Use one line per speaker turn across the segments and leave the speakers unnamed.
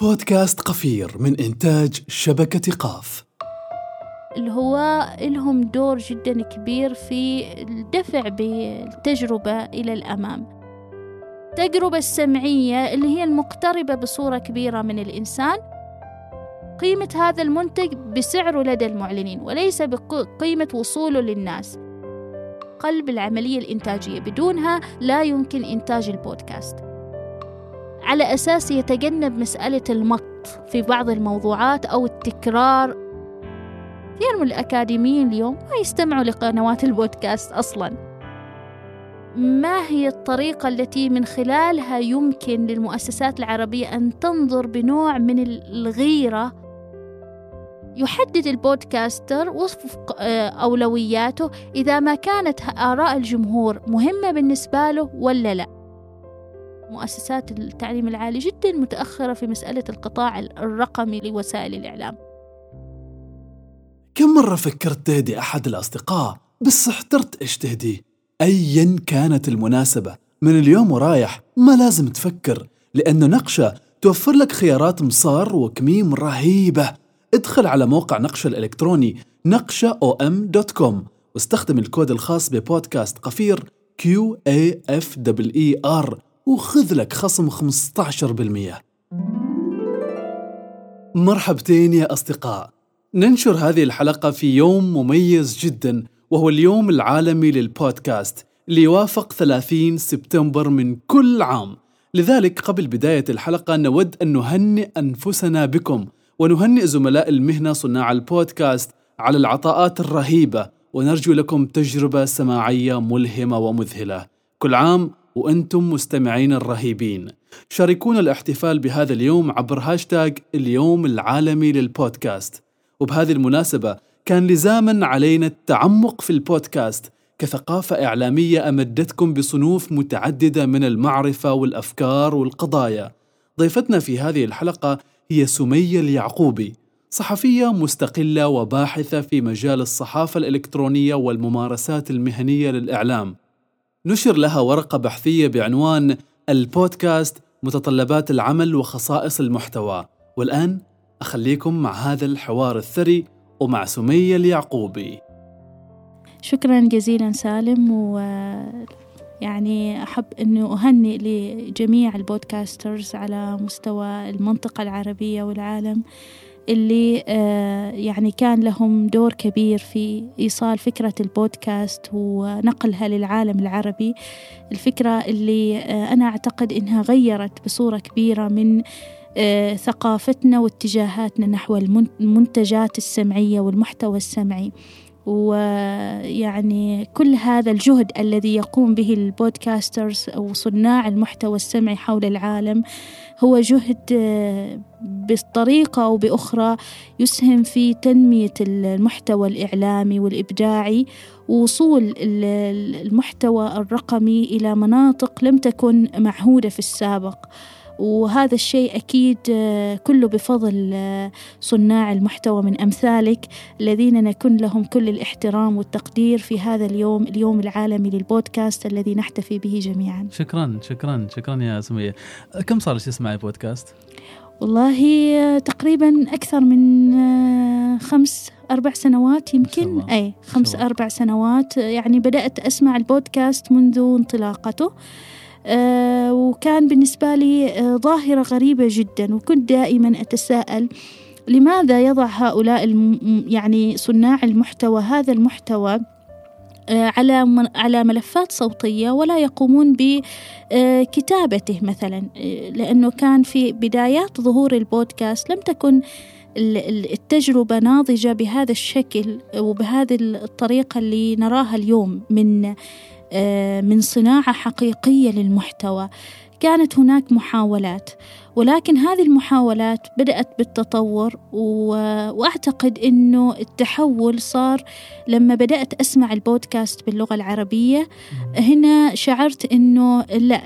بودكاست قفير من إنتاج شبكة قاف.
هو لهم دور جدا كبير في الدفع بالتجربة إلى الأمام. التجربة السمعية اللي هي المقتربة بصورة كبيرة من الإنسان قيمة هذا المنتج بسعره لدى المعلنين وليس بقيمة وصوله للناس. قلب العملية الإنتاجية بدونها لا يمكن إنتاج البودكاست. على أساس يتجنب مسألة المط في بعض الموضوعات أو التكرار. كثير من الأكاديميين اليوم ما يستمعوا لقنوات البودكاست أصلا. ما هي الطريقة التي من خلالها يمكن للمؤسسات العربية أن تنظر بنوع من الغيرة؟ يحدد البودكاستر وفق أولوياته إذا ما كانت آراء الجمهور مهمة بالنسبة له ولا لا. مؤسسات التعليم العالي جدا متأخرة في مسألة القطاع الرقمي لوسائل الإعلام.
كم مرة فكرت تهدي أحد الأصدقاء بس احترت إيش تهدي؟ أيا كانت المناسبة. من اليوم ورايح ما لازم تفكر لأنه نقشة توفر لك خيارات مصار وكميم رهيبة. ادخل على موقع نقشة الإلكتروني نقشة om.com واستخدم الكود الخاص ببودكاست قفير Q A F E R. وخذ لك خصم 15% مرحبتين يا أصدقاء. ننشر هذه الحلقة في يوم مميز جدا وهو اليوم العالمي للبودكاست اللي يوافق 30 سبتمبر من كل عام. لذلك قبل بداية الحلقة نود أن نهنئ أنفسنا بكم ونهنئ زملاء المهنة صناع البودكاست على العطاءات الرهيبة ونرجو لكم تجربة سماعية ملهمة ومذهلة. كل عام وأنتم مستمعين الرهيبين. شاركونا الاحتفال بهذا اليوم عبر هاشتاج اليوم العالمي للبودكاست. وبهذه المناسبة كان لزاما علينا التعمق في البودكاست كثقافة إعلامية أمدتكم بصنوف متعددة من المعرفة والأفكار والقضايا. ضيفتنا في هذه الحلقة هي سمية اليعقوبي صحفية مستقلة وباحثة في مجال الصحافة الإلكترونية والممارسات المهنية للإعلام. نشر لها ورقة بحثية بعنوان البودكاست متطلبات العمل وخصائص المحتوى. والآن أخليكم مع هذا الحوار الثري ومع سمية اليعقوبي.
شكرا جزيلا سالم و يعني أحب أنه أهنئ لجميع ال podcasters على مستوى المنطقة العربية والعالم. اللي آه، يعني كان لهم دور كبير في إيصال فكرة البودكاست ونقلها للعالم العربي. الفكرة اللي آه، أنا أعتقد إنها غيرت بصورة كبيرة من آه، ثقافتنا واتجاهاتنا نحو المنتجات السمعية والمحتوى السمعي. ويعني كل هذا الجهد الذي يقوم به البودكاسترز أو صناع المحتوى السمعي حول العالم هو جهد آه، بطريقة أو بأخرى يسهم في تنمية المحتوى الإعلامي والإبداعي ووصول المحتوى الرقمي إلى مناطق لم تكن معهودة في السابق. وهذا الشيء أكيد آه، كله بفضل آه، صناع المحتوى من أمثالك الذين نكن لهم كل الاحترام والتقدير في هذا اليوم اليوم العالمي للبودكاست الذي نحتفي به جميعا.
شكرا شكرا شكرا يا سمية. كم صار لك تسمعي بودكاست؟
والله آه، تقريبا أكثر من خمس أربع سنوات يمكن؟ أي خمس أربع سنوات. يعني بدأت أسمع البودكاست منذ انطلاقته. آه، وكان بالنسبة لي آه، ظاهرة غريبة جدا وكنت دائما أتساءل لماذا يضع هؤلاء يعني صناع المحتوى هذا المحتوى آه، على على ملفات صوتية ولا يقومون بكتابته مثلا؟ لأنه كان في بدايات ظهور البودكاست لم تكن التجربة ناضجة بهذا الشكل وبهذه الطريقة اللي نراها اليوم من آه، من صناعة حقيقية للمحتوى. كانت هناك محاولات ولكن هذه المحاولات بدأت بالتطور وأعتقد أنه التحول صار لما بدأت أسمع البودكاست باللغة العربية. هنا شعرت أنه لا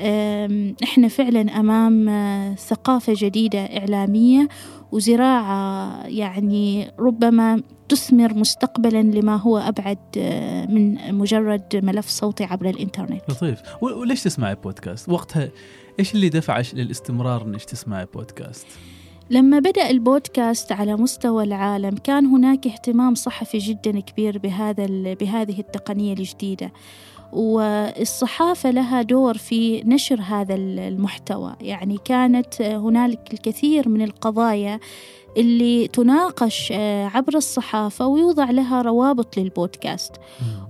إحنا فعلا أمام آه، ثقافة جديدة إعلامية وزراعة يعني ربما تثمر مستقبلا لما هو أبعد آه، من مجرد ملف صوتي عبر الإنترنت.
لطيف. وليش تسمعي بودكاست؟ وقتها إيش اللي دفعك للاستمرار إنك تسمعي بودكاست؟
لما بدأ البودكاست على مستوى العالم كان هناك اهتمام صحفي جدا كبير بهذا بهذه التقنية الجديدة. والصحافة لها دور في نشر هذا المحتوى. يعني كانت هنالك الكثير من القضايا اللي تناقش آه، عبر الصحافة ويوضع لها روابط للبودكاست.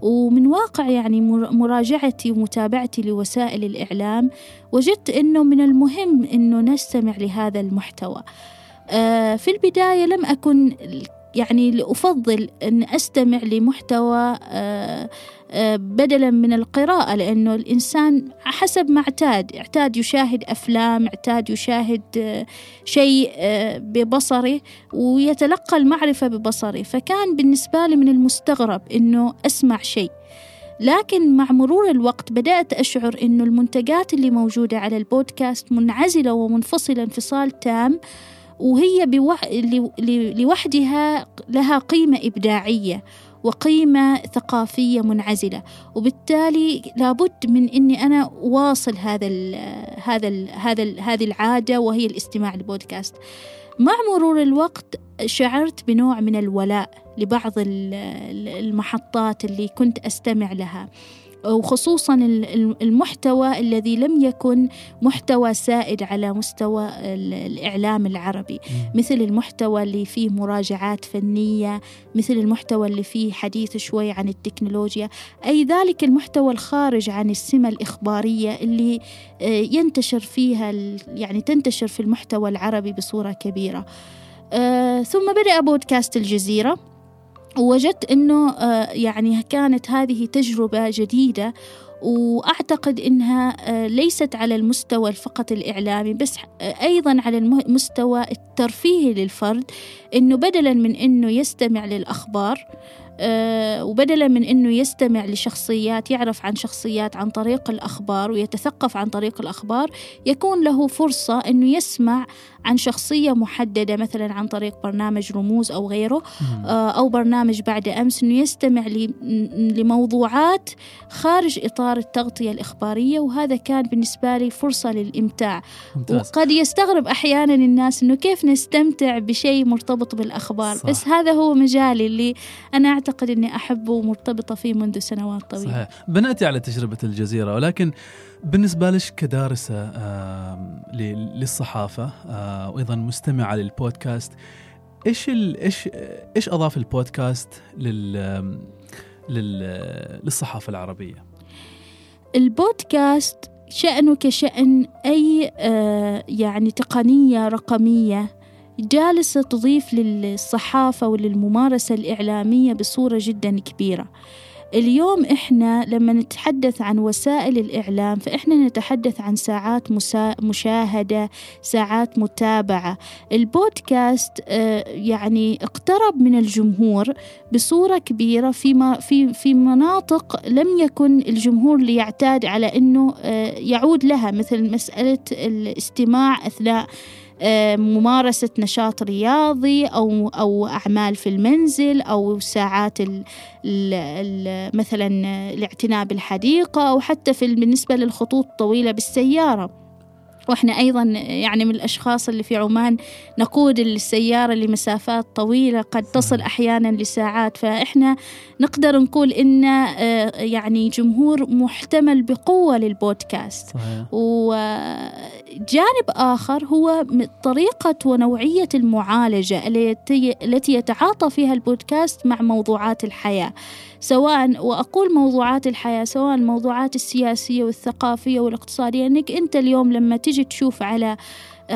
ومن واقع يعني مراجعتي ومتابعتي لوسائل الإعلام وجدت أنه من المهم أنه نستمع لهذا المحتوى. آه، في البداية لم أكن يعني لأفضل أن أستمع لمحتوى آه، بدلا من القراءة لأنه الإنسان حسب ما اعتاد اعتاد يشاهد أفلام اعتاد يشاهد آه، شيء ببصره ويتلقى المعرفة ببصره. فكان بالنسبة لي من المستغرب أنه أسمع شيء. لكن مع مرور الوقت بدأت أشعر أنه المنتجات اللي موجودة على البودكاست منعزلة ومنفصلة انفصال تام وهي بوح... لوحدها لها قيمة إبداعية. وقيمة ثقافية منعزلة. وبالتالي لابد من إني أنا واصل هذا ال هذا ال هذا ال هذه العادة وهي الاستماع للبودكاست. مع مرور الوقت شعرت بنوع من الولاء لبعض المحطات اللي كنت أستمع لها. وخصوصا المحتوى الذي لم يكن محتوى سائد على مستوى الإعلام العربي. مثل المحتوى اللي فيه مراجعات فنية مثل المحتوى اللي فيه حديث شوي عن التكنولوجيا. أي ذلك المحتوى الخارج عن السمة الإخبارية اللي آه، ينتشر فيها يعني تنتشر في المحتوى العربي بصورة كبيرة. آه، ثم بدأ بودكاست الجزيرة. ووجدت أنه آه، يعني كانت هذه تجربة جديدة وأعتقد أنها آه، ليست على المستوى فقط الإعلامي بس آه، أيضا على المستوى الترفيهي للفرد أنه بدلا من أنه يستمع للأخبار آه، وبدلا من إنه يستمع لشخصيات يعرف عن شخصيات عن طريق الأخبار ويتثقف عن طريق الأخبار يكون له فرصة إنه يسمع عن شخصية محددة مثلا عن طريق برنامج رموز أو غيره آه، أو برنامج بعد أمس انه يستمع لموضوعات خارج إطار التغطية الإخبارية وهذا كان بالنسبة لي فرصة للإمتاع ممتاز. وقد يستغرب أحيانا الناس إنه كيف نستمتع بشيء مرتبط بالأخبار صح. بس هذا هو مجالي اللي أنا أعتقد أني أحبه ومرتبطة فيه منذ سنوات طويلة صحيح
بنأتي على تجربة الجزيرة ولكن بالنسبة لك كدارسة للصحافة آه، وأيضا مستمعة للبودكاست إيش إيش إيش أضاف البودكاست لل لل للصحافة العربية؟
البودكاست شأنه كشأن أي آه، يعني تقنية رقمية جالسة تضيف للصحافة وللممارسة الإعلامية بصورة جدا كبيرة اليوم إحنا لما نتحدث عن وسائل الإعلام فإحنا نتحدث عن ساعات مشاهدة ساعات متابعة. البودكاست آه، يعني اقترب من الجمهور بصورة كبيرة في, في, في مناطق لم يكن الجمهور ليعتاد على أنه آه، يعود لها مثل مسألة الاستماع أثناء ممارسة نشاط رياضي أو أو أعمال في المنزل أو ساعات ال ال مثلا الاعتناء بالحديقة أو حتى في بالنسبة للخطوط الطويلة بالسيارة. وإحنا أيضا يعني من الأشخاص اللي في عمان نقود السيارة لمسافات طويلة قد تصل أحيانا لساعات. فإحنا نقدر نقول إن آه، يعني جمهور محتمل بقوة للبودكاست. صحيح. وجانب آخر هو طريقة ونوعية المعالجة التي التي يتعاطى فيها البودكاست مع موضوعات الحياة. سواء وأقول موضوعات الحياة سواء الموضوعات السياسية والثقافية والاقتصادية أنك أنت اليوم لما تجي تشوف على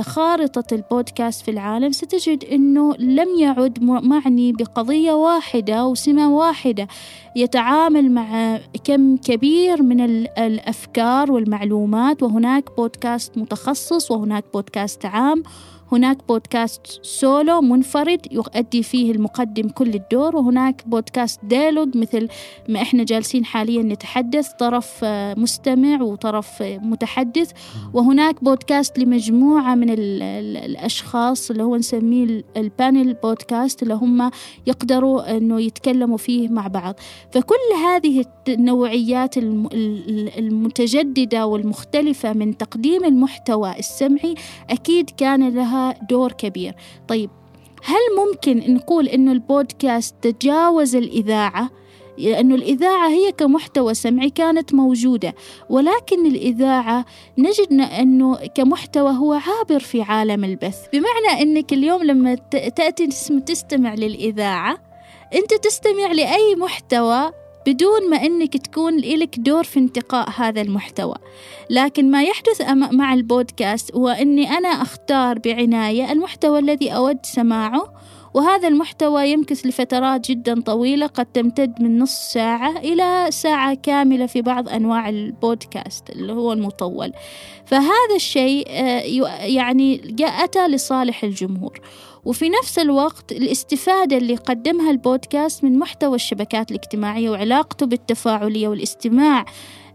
خارطة البودكاست في العالم ستجد أنه لم يعد معني بقضية واحدة أو سمة واحدة يتعامل مع كم كبير من الأفكار والمعلومات وهناك بودكاست متخصص وهناك بودكاست عام هناك بودكاست سولو منفرد يؤدي فيه المقدم كل الدور وهناك بودكاست ديالوج مثل ما إحنا جالسين حاليا نتحدث طرف آه، مستمع وطرف آه، متحدث. وهناك بودكاست لمجموعة من الأشخاص اللي هو نسميه البانل بودكاست اللي هم يقدروا أنه يتكلموا فيه مع بعض. فكل هذه النوعيات المتجددة والمختلفة من تقديم المحتوى السمعي أكيد كان لها دور كبير طيب هل ممكن نقول أنه البودكاست تجاوز الإذاعة؟ لأنه الإذاعة هي كمحتوى سمعي كانت موجودة ولكن الإذاعة نجد أنه كمحتوى هو عابر في عالم البث بمعنى أنك اليوم لما تأتي تستمع للإذاعة أنت تستمع لأي محتوى بدون ما أنك تكون لك دور في انتقاء هذا المحتوى. لكن ما يحدث مع البودكاست هو أني أنا أختار بعناية المحتوى الذي أود سماعه وهذا المحتوى يمكث لفترات جدا طويلة قد تمتد من نص ساعة إلى ساعة كاملة في بعض أنواع البودكاست اللي هو المطول. فهذا الشيء آه، يعني أتى لصالح الجمهور. وفي نفس الوقت الاستفادة اللي قدمها البودكاست من محتوى الشبكات الاجتماعية وعلاقته بالتفاعلية والاستماع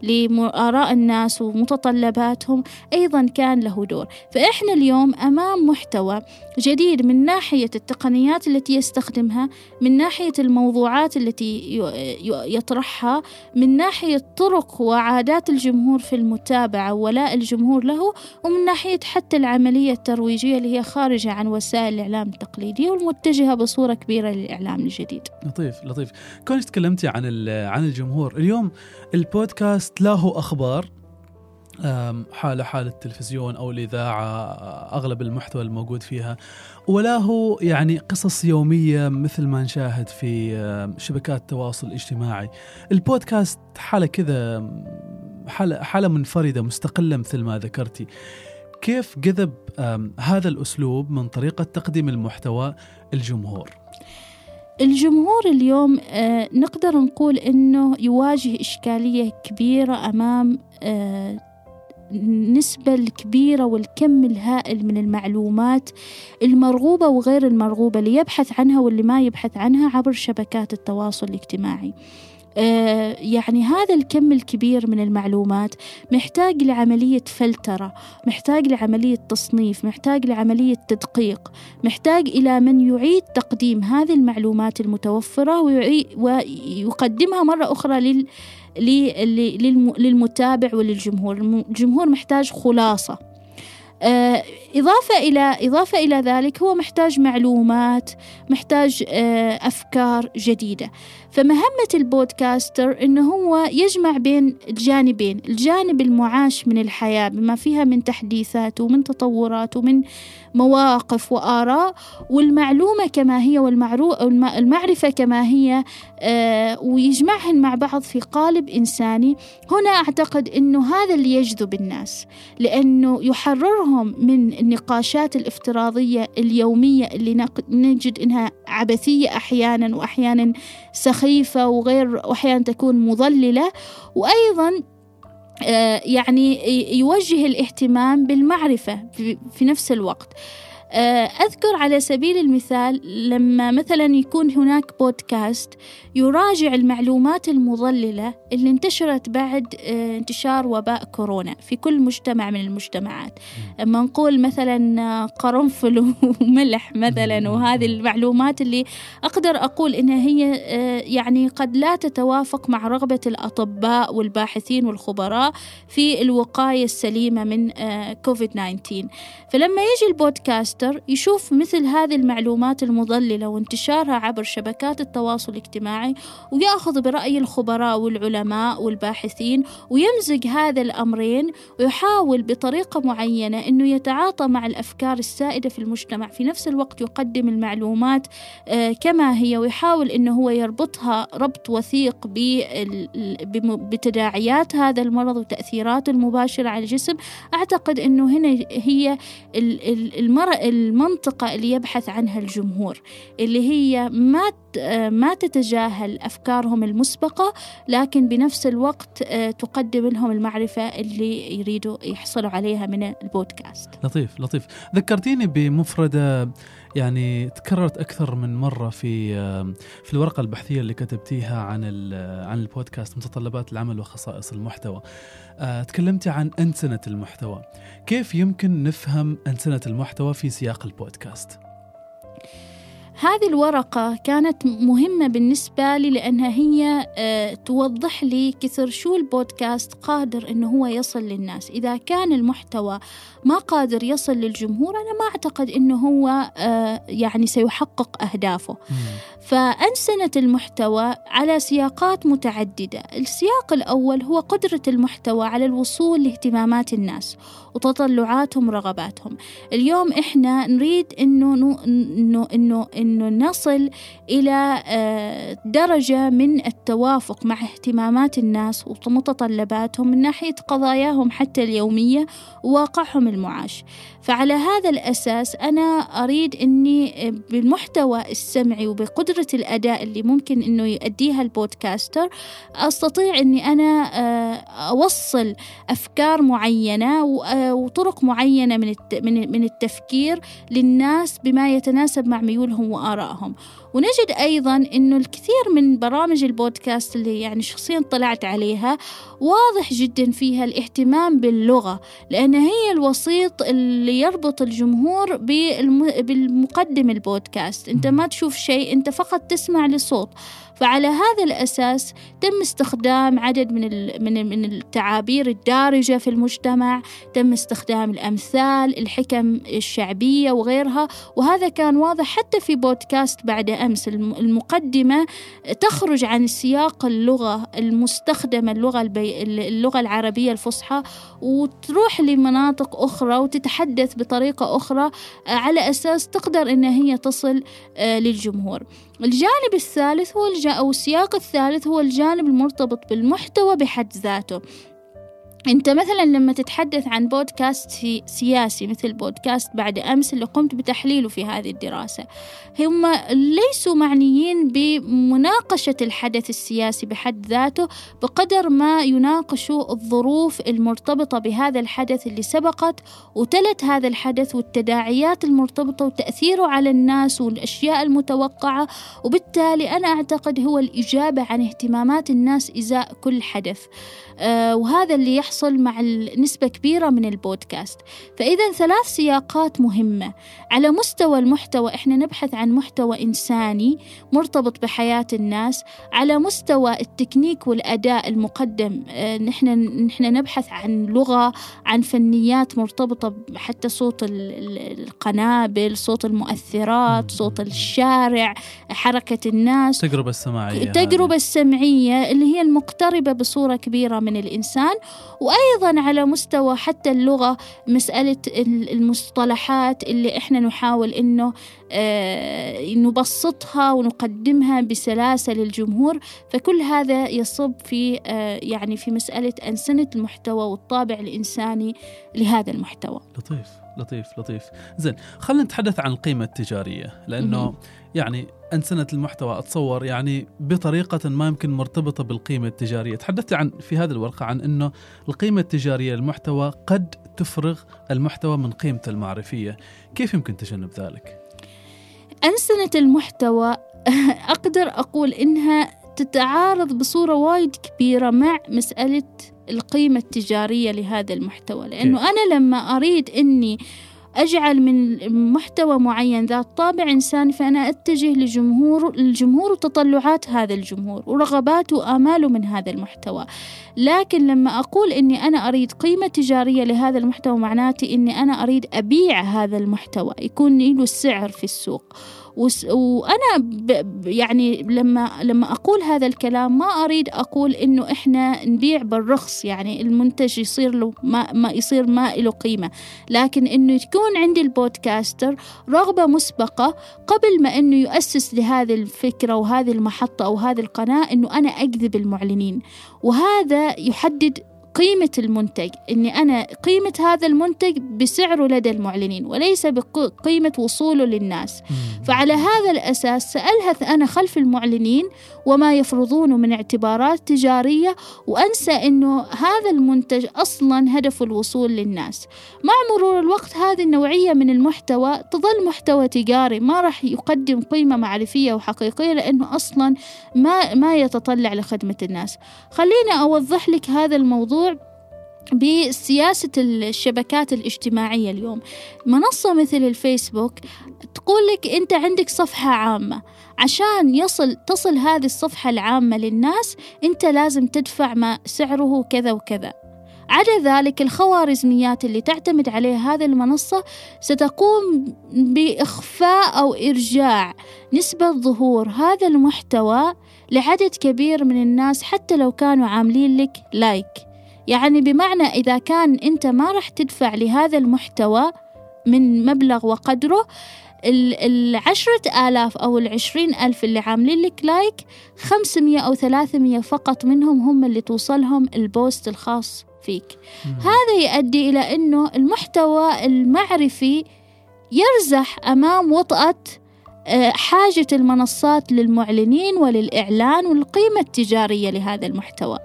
لآراء الناس ومتطلباتهم أيضا كان له دور. فإحنا اليوم أمام محتوى جديد من ناحية التقنيات التي يستخدمها من ناحية الموضوعات التي يطرحها من ناحية طرق وعادات الجمهور في المتابعة ولاء الجمهور له ومن ناحية حتى العملية الترويجية اللي هي خارجة عن وسائل الإعلام التقليدية والمتجهة بصورة كبيرة للإعلام الجديد.
لطيف لطيف. كونك تكلمتي عن عن الجمهور. اليوم البودكاست له أخبار حالة حال التلفزيون أو الإذاعة أغلب المحتوى الموجود فيها. وله يعني قصص يومية مثل ما نشاهد في شبكات التواصل الاجتماعي البودكاست حالة كذا حالة, حالة منفردة مستقلة مثل ما ذكرتي. كيف جذب هذا الأسلوب من طريقة تقديم المحتوى الجمهور؟
الجمهور اليوم آه، نقدر نقول إنه يواجه إشكالية كبيرة أمام آه، النسبة الكبيرة والكم الهائل من المعلومات المرغوبة وغير المرغوبة اللي يبحث عنها واللي ما يبحث عنها عبر شبكات التواصل الاجتماعي. آه، يعني هذا الكم الكبير من المعلومات محتاج لعملية فلترة محتاج لعملية تصنيف محتاج لعملية تدقيق محتاج إلى من يعيد تقديم هذه المعلومات المتوفرة ويقدمها مرة أخرى لل للمتابع وللجمهور. الجمهور محتاج خلاصة. آه، إضافة إلى إضافة إلى ذلك هو محتاج معلومات محتاج آه، أفكار جديدة. فمهمة البودكاستر إنه هو يجمع بين الجانبين الجانب المعاش من الحياة بما فيها من تحديثات ومن تطورات ومن مواقف وآراء والمعلومة كما هي والمعرفة كما هي آه، ويجمعهن مع بعض في قالب إنساني. هنا أعتقد أنه هذا اللي يجذب الناس لأنه يحررهم من النقاشات الافتراضية اليومية اللي نجد أنها عبثية أحيانا وأحيانا سخيفة وغير وأحيانا تكون مضللة. وأيضا يعني يوجه الاهتمام بالمعرفة في نفس الوقت. آه، أذكر على سبيل المثال لما مثلا يكون هناك بودكاست يراجع المعلومات المضللة اللي انتشرت بعد آه، انتشار وباء كورونا في كل مجتمع من المجتمعات. أما نقول مثلا قرنفل وملح مثلا وهذه المعلومات اللي أقدر أقول إنها هي آه، يعني قد لا تتوافق مع رغبة الأطباء والباحثين والخبراء في الوقاية السليمة من كوفيد 19 فلما يجي البودكاست البودكاستر يشوف مثل هذه المعلومات المضللة وانتشارها عبر شبكات التواصل الاجتماعي ويأخذ برأي الخبراء والعلماء والباحثين ويمزج هذا الأمرين ويحاول بطريقة معينة أنه يتعاطى مع الأفكار السائدة في المجتمع. في نفس الوقت يقدم المعلومات آه، كما هي ويحاول أنه هو يربطها ربط وثيق بتداعيات هذا المرض وتأثيراته المباشرة على الجسم. أعتقد أنه هنا هي المرأة المنطقة اللي يبحث عنها الجمهور اللي هي ما ما تتجاهل أفكارهم المسبقة لكن بنفس الوقت آه، تقدم لهم المعرفة اللي يريدوا يحصلوا عليها من البودكاست
لطيف لطيف ذكرتيني بمفردة يعني تكررت أكثر من مرة في في الورقة البحثية اللي كتبتيها عن عن البودكاست متطلبات العمل وخصائص المحتوى. آه، تكلمتي عن أنسنة المحتوى. كيف يمكن نفهم أنسنة المحتوى في سياق البودكاست؟
هذه الورقة كانت مهمة بالنسبة لي لأنها هي آه، توضح لي كثر شو البودكاست قادر أنه هو يصل للناس. إذا كان المحتوى ما قادر يصل للجمهور أنا ما أعتقد أنه هو آه، يعني سيحقق أهدافه. فأنسنة المحتوى على سياقات متعددة. السياق الأول هو قدرة المحتوى على الوصول لاهتمامات الناس وتطلعاتهم ورغباتهم اليوم إحنا نريد إنه إنه إنه إنه نصل إلى آه، درجة من التوافق مع اهتمامات الناس ومتطلباتهم من ناحية قضاياهم حتى اليومية وواقعهم المعاش. فعلى هذا الأساس أنا أريد أني بالمحتوى السمعي وبقدرة الأداء اللي ممكن أنه يؤديها البودكاستر أستطيع أني أنا آه، أوصل أفكار معينة آه، وطرق معينة من التفكير للناس بما يتناسب مع ميولهم وآرائهم. ونجد أيضا أنه الكثير من برامج البودكاست اللي يعني شخصيا طلعت عليها واضح جدا فيها الاهتمام باللغة لأن هي الوسيط اللي يربط الجمهور بالمقدم البودكاست. أنت ما تشوف شيء أنت فقط تسمع لصوت. فعلى هذا الأساس تم استخدام عدد من من من التعابير الدارجة في المجتمع، تم استخدام الأمثال، الحكم الشعبية وغيرها، وهذا كان واضح حتى في بودكاست بعد أمس المقدمة تخرج عن سياق اللغة المستخدمة اللغة البي... اللغة العربية الفصحى وتروح لمناطق أخرى وتتحدث بطريقة أخرى على أساس تقدر إن هي تصل آه، للجمهور. الجانب الثالث هو الج... أو السياق الثالث هو الجانب المرتبط بالمحتوى بحد ذاته. انت مثلا لما تتحدث عن بودكاست سياسي مثل بودكاست بعد أمس اللي قمت بتحليله في هذه الدراسة هم ليسوا معنيين بمناقشة الحدث السياسي بحد ذاته بقدر ما يناقشوا الظروف المرتبطة بهذا الحدث اللي سبقت وتلت هذا الحدث والتداعيات المرتبطة وتأثيره على الناس والأشياء المتوقعة وبالتالي أنا أعتقد هو الإجابة عن اهتمامات الناس إزاء كل حدث. وهذا اللي يحصل مع نسبة كبيرة من البودكاست. فإذا ثلاث سياقات مهمة. على مستوى المحتوى إحنا نبحث عن محتوى إنساني مرتبط بحياة الناس. على مستوى التكنيك والأداء المقدم آه، نحن نحن نبحث عن لغة عن فنيات مرتبطة حتى صوت القنابل صوت المؤثرات صوت الشارع حركة الناس.
التجربة السماعية
التجربة السمعية اللي هي المقتربة بصورة كبيرة من الإنسان وأيضا على مستوى حتى اللغة مسألة المصطلحات اللي إحنا نحاول إنه آه نبسطها ونقدمها بسلاسة للجمهور فكل هذا يصب في آه يعني في مسألة أنسنة المحتوى والطابع الإنساني لهذا المحتوى.
لطيف لطيف لطيف. زين خلينا نتحدث عن القيمة التجارية لأنه يعني أنسنة المحتوى أتصور يعني بطريقة ما يمكن مرتبطة بالقيمة التجارية. تحدثت عن في هذه الورقة عن أنه القيمة التجارية للمحتوى قد تفرغ المحتوى من قيمته المعرفية. كيف يمكن تجنب ذلك؟
أنسنة المحتوى أقدر أقول إنها تتعارض بصورة وايد كبيرة مع مسألة القيمة التجارية لهذا المحتوى. لأنه أنا لما أريد أني أجعل من محتوى معين ذات طابع إنساني فأنا أتجه لجمهور الجمهور وتطلعات هذا الجمهور ورغباته وآماله من هذا المحتوى. لكن لما أقول إني أنا أريد قيمة تجارية لهذا المحتوى معناتي إني أنا أريد أبيع هذا المحتوى يكون له سعر في السوق. وأنا يعني لما لما أقول هذا الكلام ما أريد أقول إنه إحنا نبيع بالرخص يعني المنتج يصير له ما, ما يصير ما له قيمة. لكن إنه تكون عندي البودكاستر رغبة مسبقة قبل ما إنه يؤسس لهذه الفكرة وهذه المحطة أو هذه القناة إنه أنا أجذب المعلنين. وهذا يحدد قيمة المنتج إني أنا قيمة هذا المنتج بسعره لدى المعلنين وليس بقيمة وصوله للناس. فعلى هذا الأساس سألهث أنا خلف المعلنين وما يفرضونه من اعتبارات تجارية وأنسى أنه هذا المنتج أصلا هدفه الوصول للناس. مع مرور الوقت هذه النوعية من المحتوى تظل محتوى تجاري ما راح يقدم قيمة معرفية وحقيقية لأنه أصلا ما, ما يتطلع لخدمة الناس. خليني أوضح لك هذا الموضوع بسياسة الشبكات الاجتماعية اليوم. منصة مثل الفيسبوك تقول لك أنت عندك صفحة عامة. عشان يصل تصل هذه الصفحة العامة للناس أنت لازم تدفع ما سعره كذا وكذا. عدا ذلك الخوارزميات اللي تعتمد عليها هذه المنصة ستقوم بإخفاء أو إرجاع نسبة ظهور هذا المحتوى لعدد كبير من الناس حتى لو كانوا عاملين لك لايك. يعني بمعنى إذا كان أنت ما راح تدفع لهذا المحتوى من مبلغ وقدره العشرة آلاف أو العشرين ألف اللي عاملين لك like خمسمية أو ثلاثمية فقط منهم هم اللي توصلهم ال post الخاص فيك. هذا يؤدي إلى أنه المحتوى المعرفي يرزح أمام وطأة آه، حاجة المنصات للمعلنين وللإعلان والقيمة التجارية لهذا المحتوى.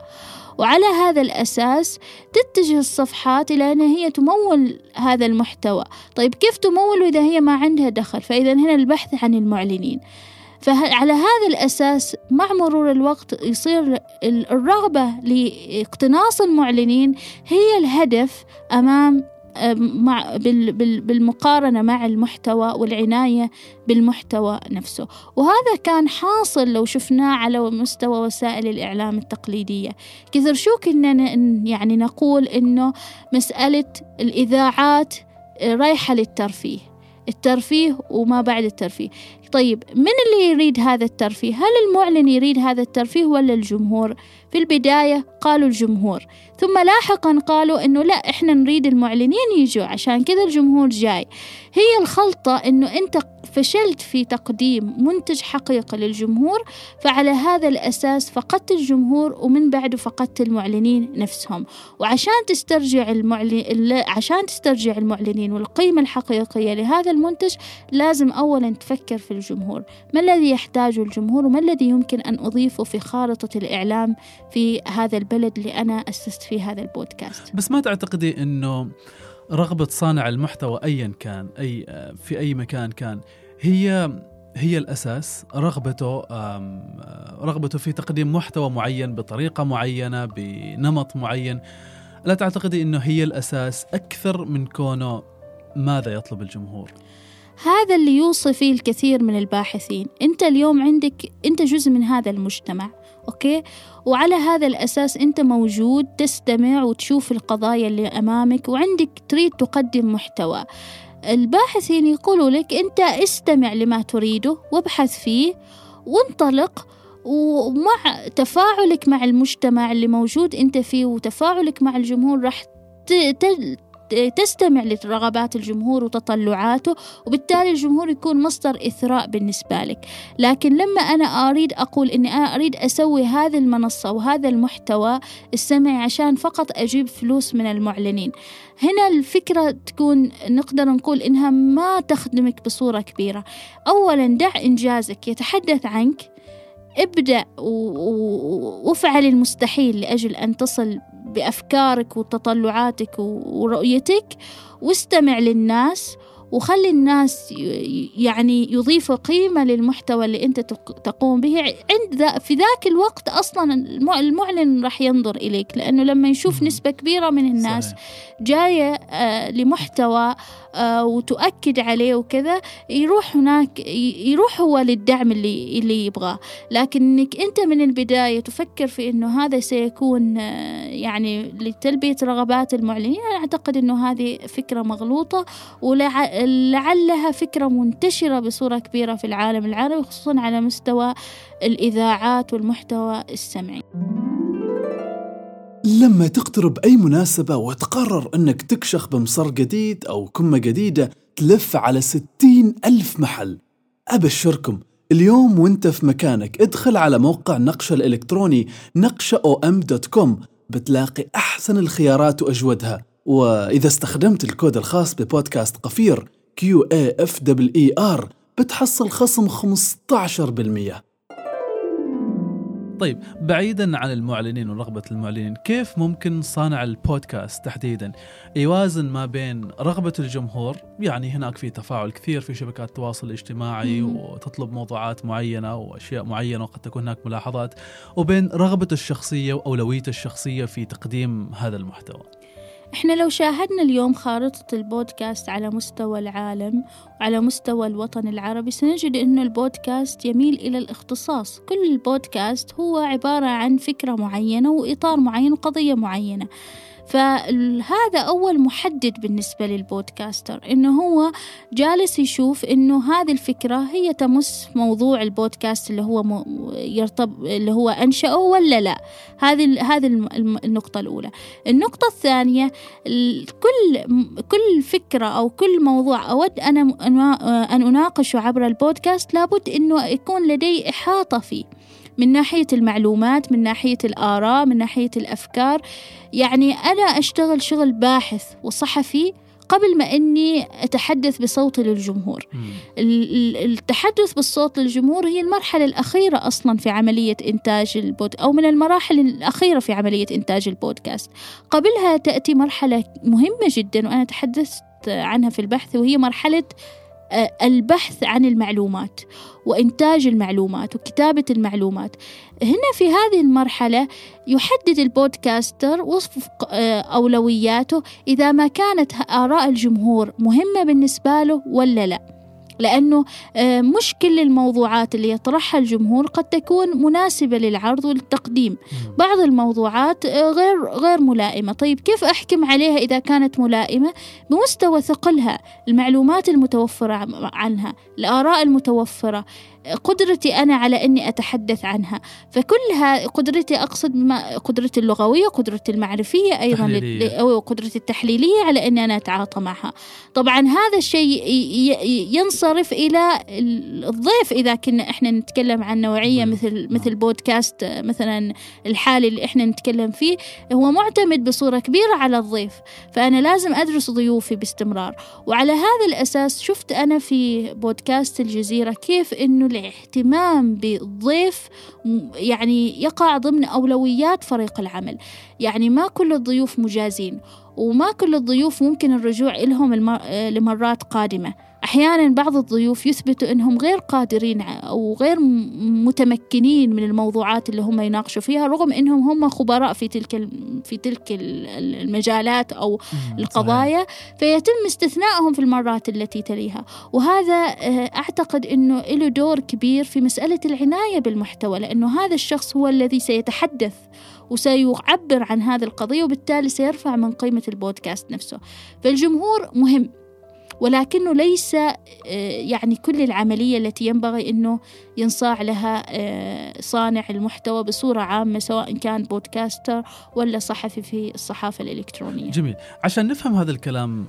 وعلى هذا الأساس تتجه الصفحات إلى أن هي تمول هذا المحتوى. طيب كيف تمول إذا هي ما عندها دخل؟ فإذا هنا البحث عن المعلنين. فعلى هذا الأساس مع مرور الوقت يصير الرغبة لإقتناص المعلنين هي الهدف أمام مع بالمقارنة مع المحتوى والعناية بالمحتوى نفسه. وهذا كان حاصل لو شفناه على مستوى وسائل الإعلام التقليدية. كثر شو كنا يعني نقول إنه مسألة الإذاعات رايحة للترفيه. الترفيه وما بعد الترفيه. طيب من اللي يريد هذا الترفيه؟ هل المعلن يريد هذا الترفيه ولا الجمهور؟ في البداية قالوا الجمهور ثم لاحقا قالوا إنه لا إحنا نريد المعلنين يجوا عشان كذا الجمهور جاي. هي الخلطة إنه أنت فشلت في تقديم منتج حقيقي للجمهور فعلى هذا الأساس فقدت الجمهور ومن بعده فقدت المعلنين نفسهم. وعشان تسترجع المعلن عشان تسترجع المعلنين والقيمة الحقيقية لهذا المنتج لازم أولا تفكر في الجمهور. ما الذي يحتاجه الجمهور وما الذي يمكن أن أضيفه في خارطة الإعلام في هذا البلد اللي أنا أسست فيه هذا البودكاست؟
بس ما تعتقدي أنه رغبة صانع المحتوى أيا كان أي في أي مكان كان هي هي الأساس رغبته رغبته في تقديم محتوى معين بطريقة معينة بنمط معين. لا تعتقدي أنه هي الأساس أكثر من كونه ماذا يطلب الجمهور؟
هذا اللي يوصي فيه الكثير من الباحثين. أنت اليوم عندك أنت جزء من هذا المجتمع أوكي؟ وعلى هذا الأساس أنت موجود تستمع وتشوف القضايا اللي أمامك وعندك تريد تقدم محتوى. الباحثين يقولوا لك أنت استمع لما تريده وابحث فيه وانطلق ومع تفاعلك مع المجتمع اللي موجود أنت فيه وتفاعلك مع الجمهور راح تستمع لرغبات الجمهور وتطلعاته وبالتالي الجمهور يكون مصدر إثراء بالنسبة لك. لكن لما أنا أريد أقول أني أنا أريد أسوي هذه المنصة وهذا المحتوى السمعي عشان فقط أجيب فلوس من المعلنين. هنا الفكرة تكون نقدر نقول إنها ما تخدمك بصورة كبيرة. أولا دع إنجازك يتحدث عنك ابدأ وافعل المستحيل لأجل أن تصل بأفكارك وتطلعاتك ورؤيتك واستمع للناس وخلي الناس يعني يضيفوا قيمة للمحتوى اللي أنت تقوم به عند ذا في ذاك الوقت أصلا المعلن راح ينظر إليك لأنه لما يشوف نسبة كبيرة من الناس صحيح. جاية آه، لمحتوى وتؤكد عليه وكذا يروح هناك يروح هو للدعم اللي اللي يبغاه. لكنك أنت من البداية تفكر في أنه هذا سيكون آه، يعني لتلبية رغبات المعلنين. أنا أعتقد أنه هذه فكرة مغلوطة ولعلها فكرة منتشرة بصورة كبيرة في العالم العربي خصوصا على مستوى الإذاعات والمحتوى السمعي.
لما تقترب أي مناسبة وتقرر أنك تكشخ بمصر جديد أو كمة جديدة تلف على ستين ألف محل. أبشركم اليوم وانت في مكانك ادخل على موقع نقشة الإلكتروني نقشة OM.com بتلاقي أحسن الخيارات وأجودها. وإذا استخدمت الكود الخاص ببودكاست قفير QAFWER بتحصل خصم 15%
طيب بعيدا عن المعلنين ورغبة المعلنين كيف ممكن صانع البودكاست تحديدا يوازن ما بين رغبة الجمهور يعني هناك في تفاعل كثير في شبكات التواصل الاجتماعي مم. وتطلب موضوعات معينة وأشياء معينة وقد تكون هناك ملاحظات وبين رغبة الشخصية وأولوية الشخصية في تقديم هذا المحتوى
إحنا لو شاهدنا اليوم خارطة البودكاست على مستوى العالم وعلى مستوى الوطن العربي سنجد أنه البودكاست يميل إلى الاختصاص. كل البودكاست هو عبارة عن فكرة معينة وإطار معين وقضية معينة. فهذا أول محدد بالنسبة للبودكاستر إنه هو جالس يشوف إنه هذه الفكرة هي تمس موضوع البودكاست اللي هو يرتب اللي هو أنشأه ولا لا. هذه هذه النقطة الأولى. النقطة الثانية كل كل فكرة أو كل موضوع أود أنا أن أناقشه عبر البودكاست لابد إنه يكون لدي إحاطة فيه. من ناحية المعلومات من ناحية الآراء من ناحية الأفكار. يعني أنا أشتغل شغل باحث وصحفي قبل ما إني أتحدث بصوتي للجمهور. التحدث بالصوت للجمهور هي المرحلة الأخيرة أصلا في عملية إنتاج البود أو من المراحل الأخيرة في عملية إنتاج البودكاست. قبلها تأتي مرحلة مهمة جدا وأنا تحدثت عنها في البحث وهي مرحلة آه، البحث عن المعلومات. وإنتاج المعلومات وكتابة المعلومات. هنا في هذه المرحلة يحدد البودكاستر وفق آه، أولوياته إذا ما كانت آراء الجمهور مهمة بالنسبة له ولا لا. لأنه آه، مش كل الموضوعات اللي يطرحها الجمهور قد تكون مناسبة للعرض والتقديم. بعض الموضوعات آه، غير غير ملائمة. طيب كيف أحكم عليها إذا كانت ملائمة؟ بمستوى ثقلها المعلومات المتوفرة عنها الآراء المتوفرة. قدرتي أنا على أني أتحدث عنها. فكلها قدرتي أقصد ما قدرتي اللغوية قدرتي المعرفية أيضا أو قدرتي التحليلية على أني أنا أتعاطى معها. طبعا هذا الشيء ينصرف إلى الضيف إذا كنا إحنا نتكلم عن نوعية مثل مثل بودكاست مثلا الحالي اللي إحنا نتكلم فيه هو معتمد بصورة كبيرة على الضيف. فأنا لازم أدرس ضيوفي باستمرار. وعلى هذا الأساس شفت أنا في بودكاست الجزيرة كيف إنه الاهتمام بالضيف يعني يقع ضمن أولويات فريق العمل. يعني ما كل الضيوف مجازين وما كل الضيوف ممكن الرجوع لهم لمرات قادمة. أحيانا بعض الضيوف يثبتوا أنهم غير قادرين أو غير متمكنين من الموضوعات اللي هم يناقشوا فيها رغم أنهم هم خبراء في تلك في تلك المجالات أو القضايا فيتم استثنائهم في المرات التي تليها. وهذا آه، أعتقد أنه له دور كبير في مسألة العناية بالمحتوى لأنه هذا الشخص هو الذي سيتحدث وسيعبر عن هذه القضية وبالتالي سيرفع من قيمة البودكاست نفسه. فالجمهور مهم. ولكنه ليس آه، يعني كل العملية التي ينبغي أنه ينصاع لها آه، صانع المحتوى بصورة عامة سواء كان بودكاستر ولا صحفي في الصحافة الإلكترونية.
جميل. عشان نفهم هذا الكلام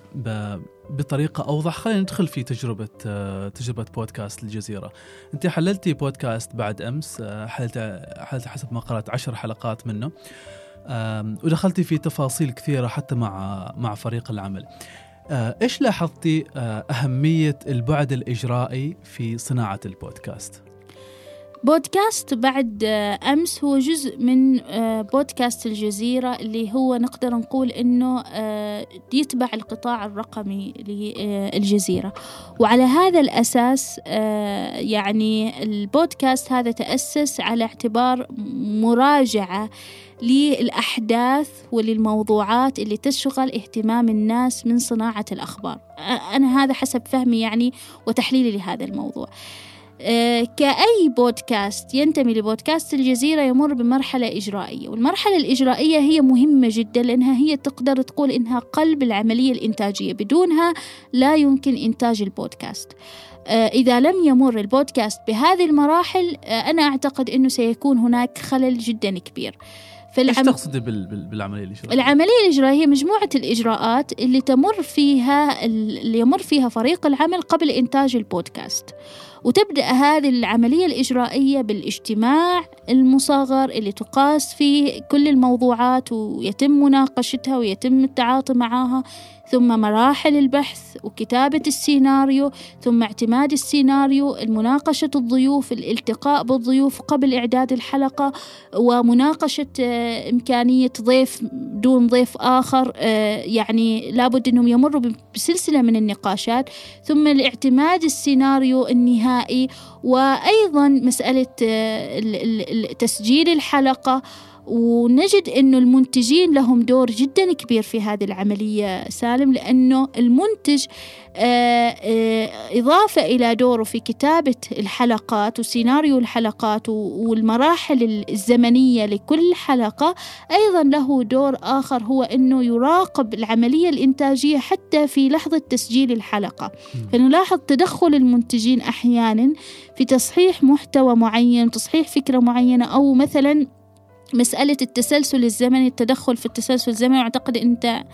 بطريقة أوضح خلينا ندخل في تجربة آه، تجربة بودكاست الجزيرة. أنت حللتي بودكاست بعد أمس حللت حللت حسب ما قرأت عشر حلقات منه ودخلتي في تفاصيل كثيرة حتى مع مع فريق العمل. إيش لاحظتي آه، أهمية البعد الإجرائي في صناعة البودكاست؟
بودكاست بعد آه، أمس هو جزء من بودكاست الجزيرة اللي هو نقدر نقول إنه يتبع القطاع الرقمي للجزيرة وعلى هذا الأساس يعني البودكاست هذا تأسس على اعتبار مراجعة للأحداث وللموضوعات اللي تشغل اهتمام الناس من صناعة الأخبار. أنا هذا حسب فهمي يعني وتحليلي لهذا الموضوع. كأي بودكاست ينتمي لبودكاست الجزيرة يمر بمرحلة إجرائية والمرحلة الإجرائية هي مهمة جدا لأنها هي تقدر تقول إنها قلب العملية الإنتاجية بدونها لا يمكن إنتاج البودكاست إذا لم يمر البودكاست بهذه المراحل أنا أعتقد أنه سيكون هناك خلل جدا كبير
فالعم... إيش تقصدي بالعملية الإجرائية؟
العملية الإجرائية هي مجموعة الإجراءات اللي تمر فيها اللي يمر فيها فريق العمل قبل إنتاج البودكاست. وتبدأ هذه العملية الإجرائية بالاجتماع المصغر اللي تقاس فيه كل الموضوعات ويتم مناقشتها ويتم التعاطي معها. ثم مراحل البحث وكتابة السيناريو ثم اعتماد السيناريو المناقشة الضيوف الالتقاء بالضيوف قبل إعداد الحلقة ومناقشة آه، إمكانية ضيف دون ضيف آخر آه، يعني لابد أنهم يمروا بسلسلة من النقاشات. ثم الاعتماد السيناريو النهائي وأيضا مسألة آه، تسجيل الحلقة. ونجد أنه المنتجين لهم دور جدا كبير في هذه العملية سالم لأنه المنتج آه، آه، إضافة إلى دوره في كتابة الحلقات وسيناريو الحلقات والمراحل الزمنية لكل حلقة أيضا له دور آخر هو أنه يراقب العملية الإنتاجية حتى في لحظة تسجيل الحلقة. فنلاحظ تدخل المنتجين أحيانا في تصحيح محتوى معين تصحيح فكرة معينة أو مثلا مسألة التسلسل الزمني التدخل في التسلسل الزمني أعتقد أنت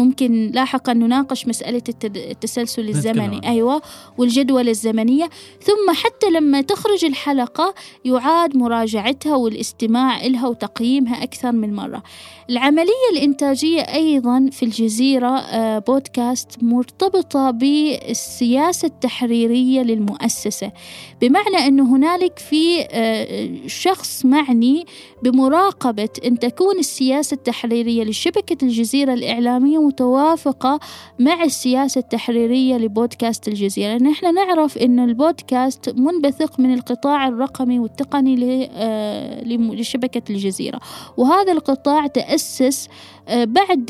ممكن لاحقا نناقش مسألة التسلسل الزمني. أيوة والجدولة الزمنية. ثم حتى لما تخرج الحلقة يعاد مراجعتها والاستماع إلها وتقييمها أكثر من مرة. العملية الإنتاجية أيضا في الجزيرة آه، بودكاست مرتبطة بالسياسة التحريرية للمؤسسة. بمعنى أنه هنالك في آه، شخص معني بمراقبة أن تكون السياسة التحريرية لشبكة الجزيرة الإعلامية متوافقة مع السياسة التحريرية لبودكاست الجزيرة لأن إحنا نعرف أن البودكاست منبثق من القطاع الرقمي والتقني آه، لشبكة الجزيرة. وهذا القطاع تأسس آه، بعد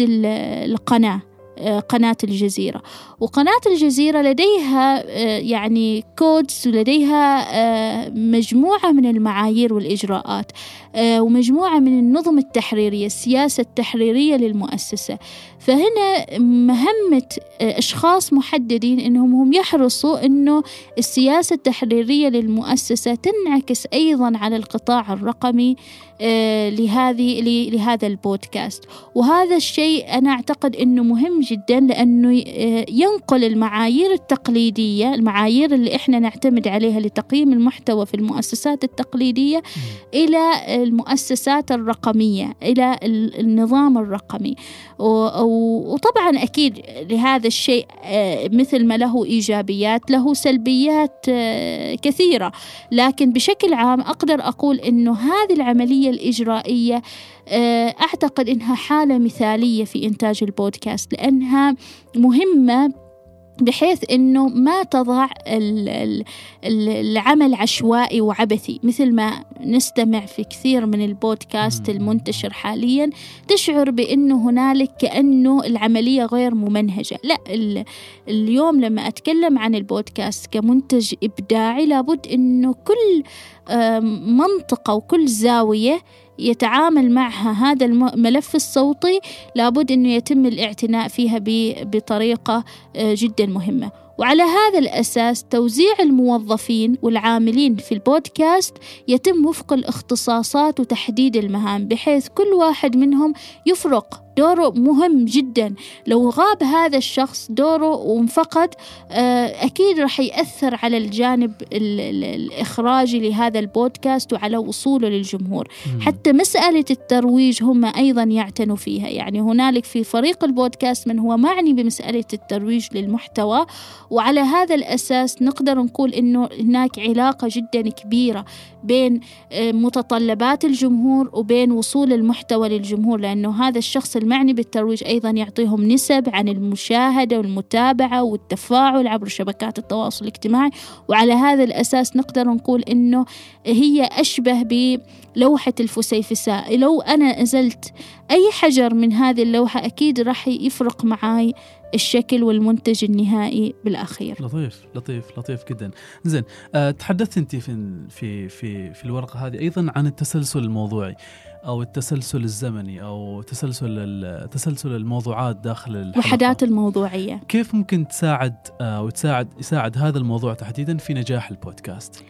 القناة آه، قناة الجزيرة. وقناة الجزيرة لديها آه، يعني كودز ولديها آه، مجموعة من المعايير والإجراءات ومجموعة من النظم التحريرية السياسة التحريرية للمؤسسة. فهنا مهمة أشخاص محددين أنهم هم يحرصوا أنه السياسة التحريرية للمؤسسة تنعكس أيضا على القطاع الرقمي لهذه لهذا البودكاست. وهذا الشيء أنا أعتقد أنه مهم جدا لأنه ينقل المعايير التقليدية المعايير اللي إحنا نعتمد عليها لتقييم المحتوى في المؤسسات التقليدية إلى المؤسسات الرقمية إلى النظام الرقمي. وطبعا أكيد لهذا الشيء آه، مثل ما له إيجابيات له سلبيات آه، كثيرة. لكن بشكل عام أقدر أقول أنه هذه العملية الإجرائية أعتقد إنها حالة مثالية في إنتاج البودكاست لأنها مهمة بحيث إنه ما تضع العمل عشوائي وعبثي. مثل ما نستمع في كثير من البودكاست المنتشر حاليا تشعر بإنه هنالك كأنه العملية غير ممنهجة. لا اليوم لما أتكلم عن البودكاست كمنتج إبداعي لابد إنه كل منطقة وكل زاوية يتعامل معها هذا الملف الصوتي لابد أنه يتم الاعتناء فيها بطريقة آه، جدا مهمة. وعلى هذا الأساس توزيع الموظفين والعاملين في البودكاست يتم وفق الاختصاصات وتحديد المهام بحيث كل واحد منهم يفرق دوره مهم جدا. لو غاب هذا الشخص دوره وانفقد آه، أكيد راح يأثر على الجانب الإخراجي لهذا البودكاست وعلى وصوله للجمهور. حتى مسألة الترويج هم أيضا يعتنوا فيها. يعني هنالك في فريق البودكاست من هو معني بمسألة الترويج للمحتوى وعلى هذا الأساس نقدر نقول أنه هناك علاقة جدا كبيرة بين آه، متطلبات الجمهور وبين وصول المحتوى للجمهور لأنه هذا الشخص المعني بالترويج أيضا يعطيهم نسب عن المشاهدة والمتابعة والتفاعل عبر شبكات التواصل الاجتماعي وعلى هذا الأساس نقدر نقول أنه هي أشبه بلوحة الفسيفساء لو أنا أزلت أي حجر من هذه اللوحة أكيد راح يفرق معاي الشكل والمنتج النهائي بالأخير.
لطيف لطيف لطيف جدا. زين أه تحدثت أنت في في في في الورقة هذه أيضا عن التسلسل الموضوعي أو التسلسل الزمني أو تسلسل تسلسل الموضوعات داخل.
الوحدات الموضوعية.
كيف ممكن تساعد آه، تساعد يساعد هذا الموضوع تحديدا في نجاح البودكاست؟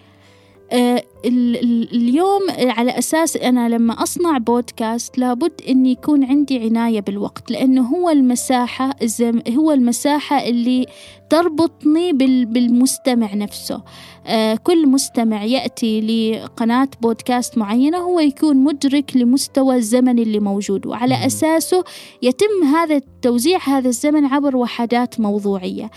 آه، اليوم على أساس أنا لما أصنع بودكاست لابد أن يكون عندي عناية بالوقت لأنه هو المساحة هو المساحة اللي تربطني بالمستمع نفسه كل مستمع يأتي لقناة بودكاست معينة هو يكون مدرك لمستوى الزمن اللي موجود وعلى أساسه يتم هذا توزيع هذا الزمن عبر وحدات موضوعية.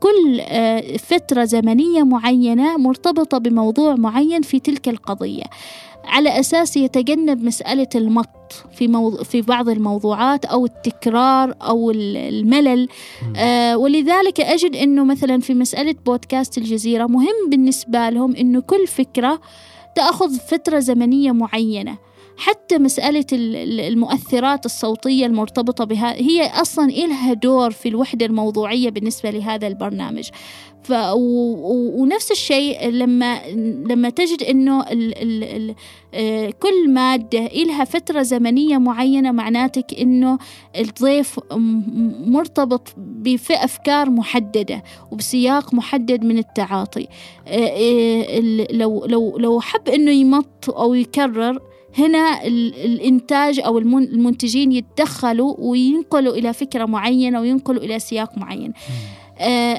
كل آه، فترة زمنية معينة مرتبطة بموضوع معين في تلك القضية. على أساس يتجنب مسألة المط في موضوع في بعض الموضوعات أو التكرار أو الملل. آه ولذلك أجد أنه مثلا في مسألة بودكاست الجزيرة مهم بالنسبة لهم أنه كل فكرة تأخذ فترة زمنية معينة. حتى مسألة المؤثرات الصوتية المرتبطة بها هي أصلا إلها دور في الوحدة الموضوعية بالنسبة لهذا البرنامج ف. ونفس الشيء لما لما تجد إنه ال... ال... ال... آه، كل مادة إلها فترة زمنية معينة معناتك إنه الضيف مرتبط بأفكار محددة وبسياق محدد من التعاطي آه، آه، لو لو لو حب إنه يمط أو يكرر هنا الإنتاج أو المنتجين يتدخلوا وينقلوا إلى فكرة معينة وينقلوا إلى سياق معين. آه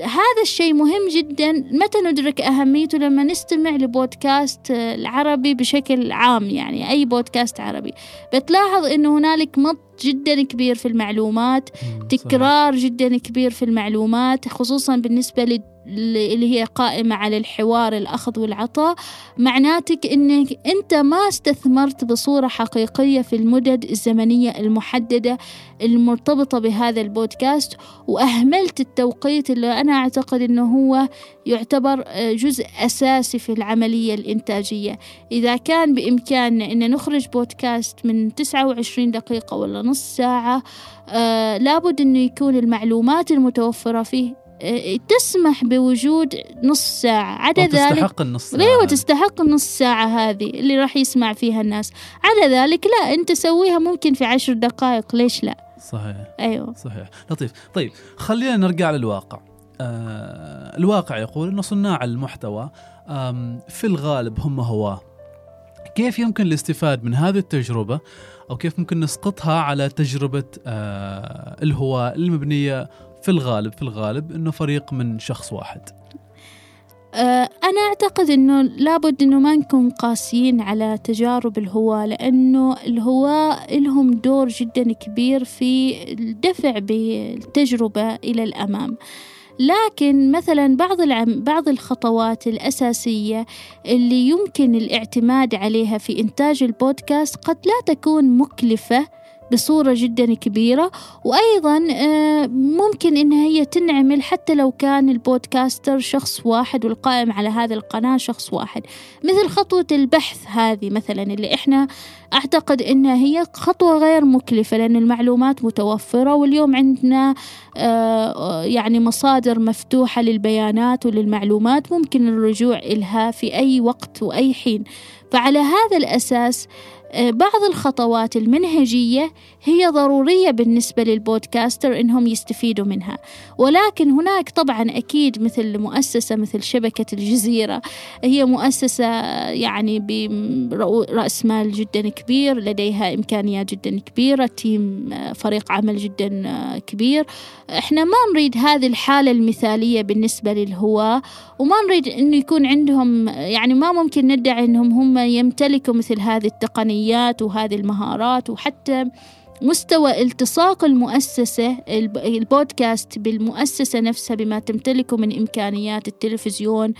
هذا الشيء مهم جدا. متى ندرك أهميته؟ لما نستمع لبودكاست العربي بشكل عام يعني أي بودكاست عربي. بتلاحظ أنه هنالك مط جدا كبير في المعلومات تكرار جدا كبير في المعلومات خصوصا بالنسبة اللي هي قائمة على الحوار الأخذ والعطاء معناتك أنك أنت ما استثمرت بصورة حقيقية في المدد الزمنية المحددة المرتبطة بهذا البودكاست وأهملت التوقيت اللي أنا أعتقد أنه هو يعتبر جزء أساسي في العملية الإنتاجية. إذا كان بإمكاننا أن نخرج بودكاست من 29 دقيقة ولا نص ساعة آه لابد أنه يكون المعلومات المتوفرة فيه تسمح بوجود نص ساعة. عدا ذلك
تستحق النص ساعة
أيوة تستحق النص ساعة هذه اللي راح يسمع فيها الناس. عدا ذلك لا أنت سويها ممكن في عشر دقائق ليش لا؟
صحيح.
أيوة.
صحيح. لطيف. طيب خلينا نرجع للواقع. آه الواقع يقول أن صناع المحتوى في الغالب هم هواة. كيف يمكن الاستفاد من هذه التجربة؟ أو كيف ممكن نسقطها على تجربة آه الهواء المبنية في الغالب في الغالب إنه فريق من شخص واحد.
أه، أنا أعتقد أنه لابد أنه ما نكون قاسيين على تجارب الهواة لأنه الهواة لهم دور جدا كبير في الدفع بالتجربة إلى الأمام. لكن مثلا بعض العم بعض الخطوات الأساسية اللي يمكن الاعتماد عليها في إنتاج البودكاست قد لا تكون مكلفة بصورة جدا كبيرة. وأيضا آه، ممكن إنها هي تنعمل حتى لو كان البودكاستر شخص واحد والقائم على هذه القناة شخص واحد. مثل خطوة البحث هذه مثلا اللي إحنا أعتقد إنها هي خطوة غير مكلفة لأن المعلومات متوفرة. واليوم عندنا آه، يعني مصادر مفتوحة للبيانات وللمعلومات. ممكن الرجوع إلها في أي وقت وأي حين. فعلى هذا الأساس بعض الخطوات المنهجية هي ضرورية بالنسبة للبودكاستر إنهم يستفيدوا منها. ولكن هناك طبعا أكيد مثل مؤسسة مثل شبكة الجزيرة هي مؤسسة يعني برأس مال جدا كبير لديها إمكانيات جدا كبيرة تيم آه، فريق عمل جدا آه، كبير. إحنا ما نريد هذه الحالة المثالية بالنسبة للهواة وما نريد إنه يكون عندهم يعني ما ممكن ندعي إنهم هم يمتلكوا مثل هذه التقنيات وهذه المهارات وحتى مستوى التصاق المؤسسة البودكاست بالمؤسسة نفسها بما تمتلكه من إمكانيات التلفزيون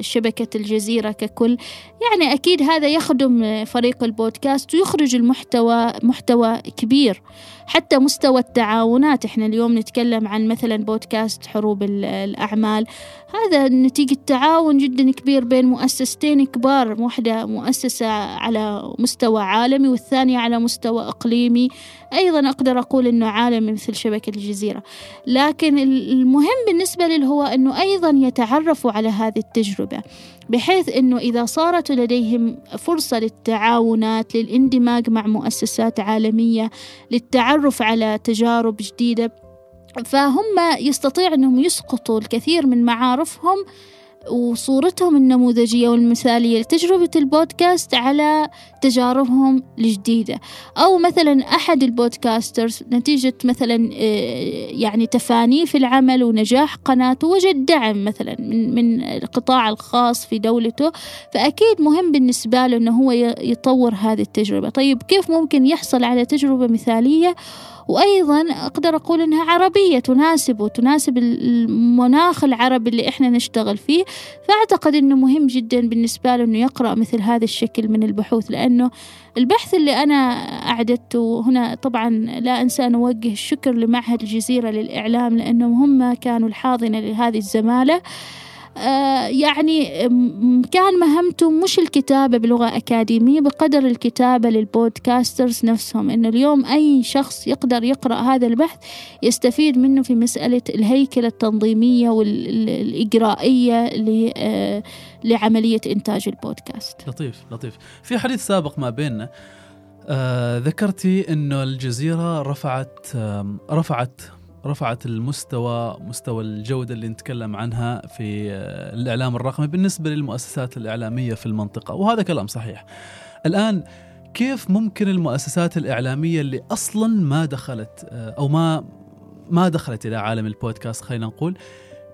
شبكة الجزيرة ككل. يعني أكيد هذا يخدم فريق البودكاست ويخرج المحتوى محتوى كبير. حتى مستوى التعاونات إحنا اليوم نتكلم عن مثلا بودكاست حروب الأعمال. هذا نتيجة تعاون جدا كبير بين مؤسستين كبار واحدة مؤسسة على مستوى عالمي والثانية على مستوى إقليمي. أيضا أقدر أقول أنه عالمي مثل شبكة الجزيرة. لكن المهم بالنسبة له هو أنه أيضا يتعرفوا على هذه التجربة بحيث أنه إذا صارت لديهم فرصة للتعاونات للإندماج مع مؤسسات عالمية للتعرف على تجارب جديدة فهم يستطيع أنهم يسقطوا الكثير من معارفهم وصورتهم النموذجية والمثالية لتجربة البودكاست على تجاربهم الجديدة. أو مثلا أحد البودكاسترز نتيجة مثلا آه، يعني تفانيه في العمل ونجاح قناته وجد دعم مثلا من من القطاع الخاص في دولته. فأكيد مهم بالنسبة له أنه هو يطور هذه التجربة. طيب كيف ممكن يحصل على تجربة مثالية وأيضا أقدر أقول أنها عربية تناسبه تناسب المناخ العربي اللي إحنا نشتغل فيه. فأعتقد أنه مهم جدا بالنسبة له أنه يقرأ مثل هذا الشكل من البحوث لأنه البحث اللي أنا أعددته هنا طبعا لا أنسى أن أوجه الشكر لمعهد الجزيرة للإعلام لأنهم هم كانوا الحاضنة لهذه الزمالة. يعني م- كان مهمته مش الكتابة بلغة أكاديمية بقدر الكتابة للبودكاسترز نفسهم إنه اليوم أي شخص يقدر يقرأ هذا البحث يستفيد منه في مسألة الهيكلة التنظيمية والإجرائية آه، لعملية إنتاج البودكاست.
لطيف لطيف. في حديث سابق ما بيننا آه ذكرتي إنه الجزيرة رفعت آم، رفعت رفعت المستوى مستوى الجودة اللي نتكلم عنها في الإعلام الرقمي بالنسبة للمؤسسات الإعلامية في المنطقة وهذا كلام صحيح. الآن كيف ممكن المؤسسات الإعلامية اللي أصلا ما دخلت آه، أو ما ما دخلت إلى عالم البودكاست خلينا نقول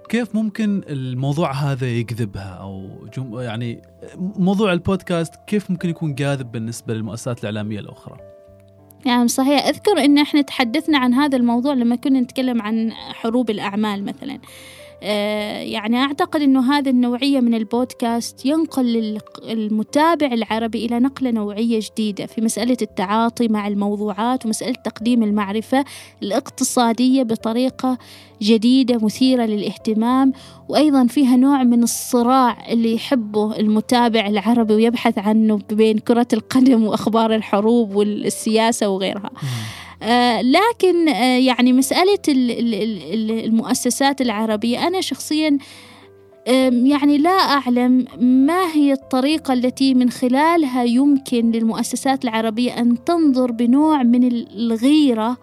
كيف ممكن الموضوع هذا يجذبها أو جم يعني موضوع البودكاست كيف ممكن يكون جاذب بالنسبة للمؤسسات الإعلامية الأخرى؟
يعني صحيح. أذكر إن إحنا تحدثنا عن هذا الموضوع لما كنا نتكلم عن حروب الأعمال مثلا. يعني أعتقد أنه هذه النوعية من البودكاست ينقل المتابع العربي إلى نقلة نوعية جديدة في مسألة التعاطي مع الموضوعات ومسألة تقديم المعرفة الاقتصادية بطريقة جديدة مثيرة للاهتمام وأيضا فيها نوع من الصراع اللي يحبه المتابع العربي ويبحث عنه بين كرة القدم وأخبار الحروب والسياسة وغيرها. آه، لكن آه، يعني مسألة ال- ال- ال- المؤسسات العربية أنا شخصيا يعني لا أعلم ما هي الطريقة التي من خلالها يمكن للمؤسسات العربية أن تنظر بنوع من الغيرة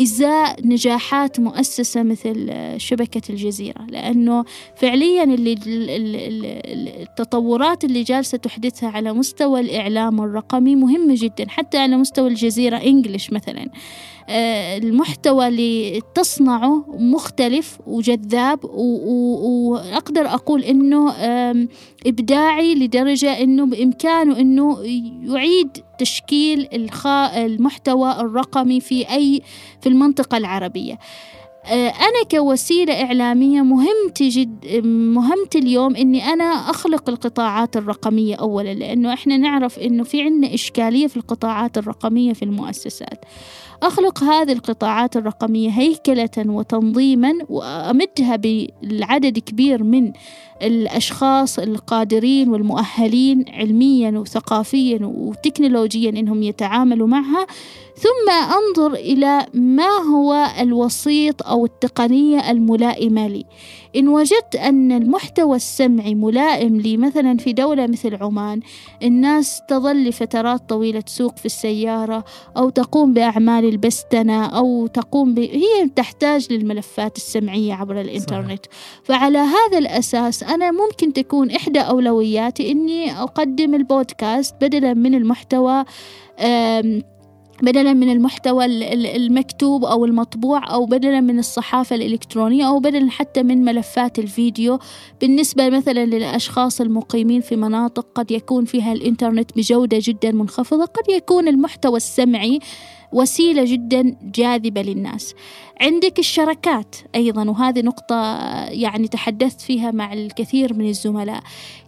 إزاء نجاحات مؤسسة مثل آه، شبكة الجزيرة. لأنه فعليا اللي ال- ال- ال- التطورات اللي جالسة تحدثها على مستوى الإعلام الرقمي مهمة جدا حتى على مستوى الجزيرة إنجليش مثلا. آه، المحتوى اللي تصنعه مختلف وجذاب وأقدر أقول آم، إبداعي لدرجة إنه بإمكانه إنه يعيد تشكيل المحتوى الرقمي في أي في المنطقة العربية. آه، أنا كوسيلة إعلامية مهمتي جد مهمتي اليوم إني أنا أخلق القطاعات الرقمية أولا لأنه إحنا نعرف إنه في عندنا إشكالية في القطاعات الرقمية في المؤسسات. أخلق هذه القطاعات الرقمية هيكلة وتنظيما وأمدها بالعدد كبير من الأشخاص القادرين والمؤهلين علميا وثقافيا وتكنولوجيا إنهم يتعاملوا معها. ثم أنظر إلى ما هو الوسيط أو التقنية الملائمة لي. إن وجدت أن المحتوى السمعي ملائم لي مثلا في دولة مثل عمان الناس تظل لفترات طويلة تسوق في السيارة أو تقوم بأعمال البستنة أو تقوم ب... هي تحتاج للملفات السمعية عبر الإنترنت. فعلى هذا الأساس أنا ممكن تكون إحدى أولوياتي إني أقدم البودكاست بدلا من المحتوى بدلا من المحتوى ال- ال- المكتوب أو المطبوع أو بدلا من الصحافة الإلكترونية أو بدلا حتى من ملفات الفيديو. بالنسبة مثلا للأشخاص المقيمين في مناطق قد يكون فيها الإنترنت بجودة جدا منخفضة قد يكون المحتوى السمعي وسيلة جدا جاذبة للناس. عندك الشركات أيضا وهذه نقطة يعني تحدثت فيها مع الكثير من الزملاء.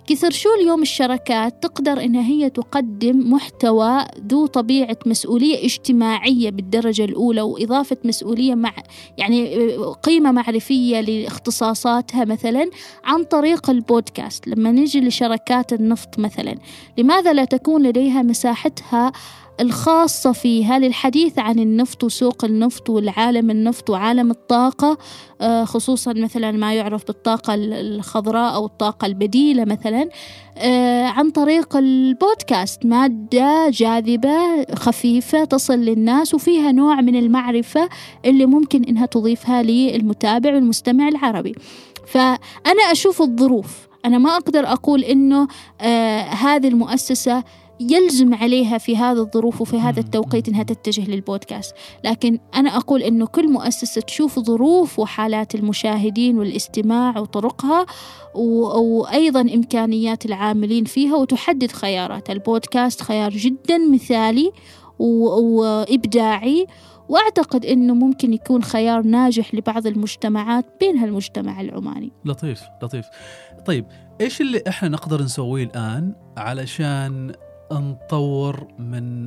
كثر شو اليوم الشركات تقدر إنها هي تقدم محتوى ذو طبيعة مسؤولية اجتماعية بالدرجة الأولى وإضافة مسؤولية مع يعني قيمة معرفية لاختصاصاتها مثلا عن طريق البودكاست. لما نجي لشركات النفط مثلا لماذا لا تكون لديها مساحتها الخاصة فيها للحديث عن النفط وسوق النفط والعالم النفط وعالم الطاقة آه، خصوصا مثلا ما يعرف بالطاقة الخضراء أو الطاقة البديلة مثلا آه، عن طريق البودكاست مادة جاذبة خفيفة تصل للناس وفيها نوع من المعرفة اللي ممكن إنها تضيفها للمتابع والمستمع العربي. فأنا أشوف الظروف. أنا ما أقدر أقول إنه آه هذه المؤسسة يلزم عليها في هذه الظروف وفي هذا التوقيت إنها تتجه للبودكاست، لكن أنا أقول إنه كل مؤسسة تشوف ظروف وحالات المشاهدين والاستماع وطرقها وأيضا إمكانيات العاملين فيها وتحدد خياراتها، البودكاست خيار جدا مثالي وإبداعي وأعتقد إنه ممكن يكون خيار ناجح لبعض المجتمعات بينها المجتمع العماني.
لطيف لطيف. طيب إيش اللي إحنا نقدر نسويه الآن علشان نطور من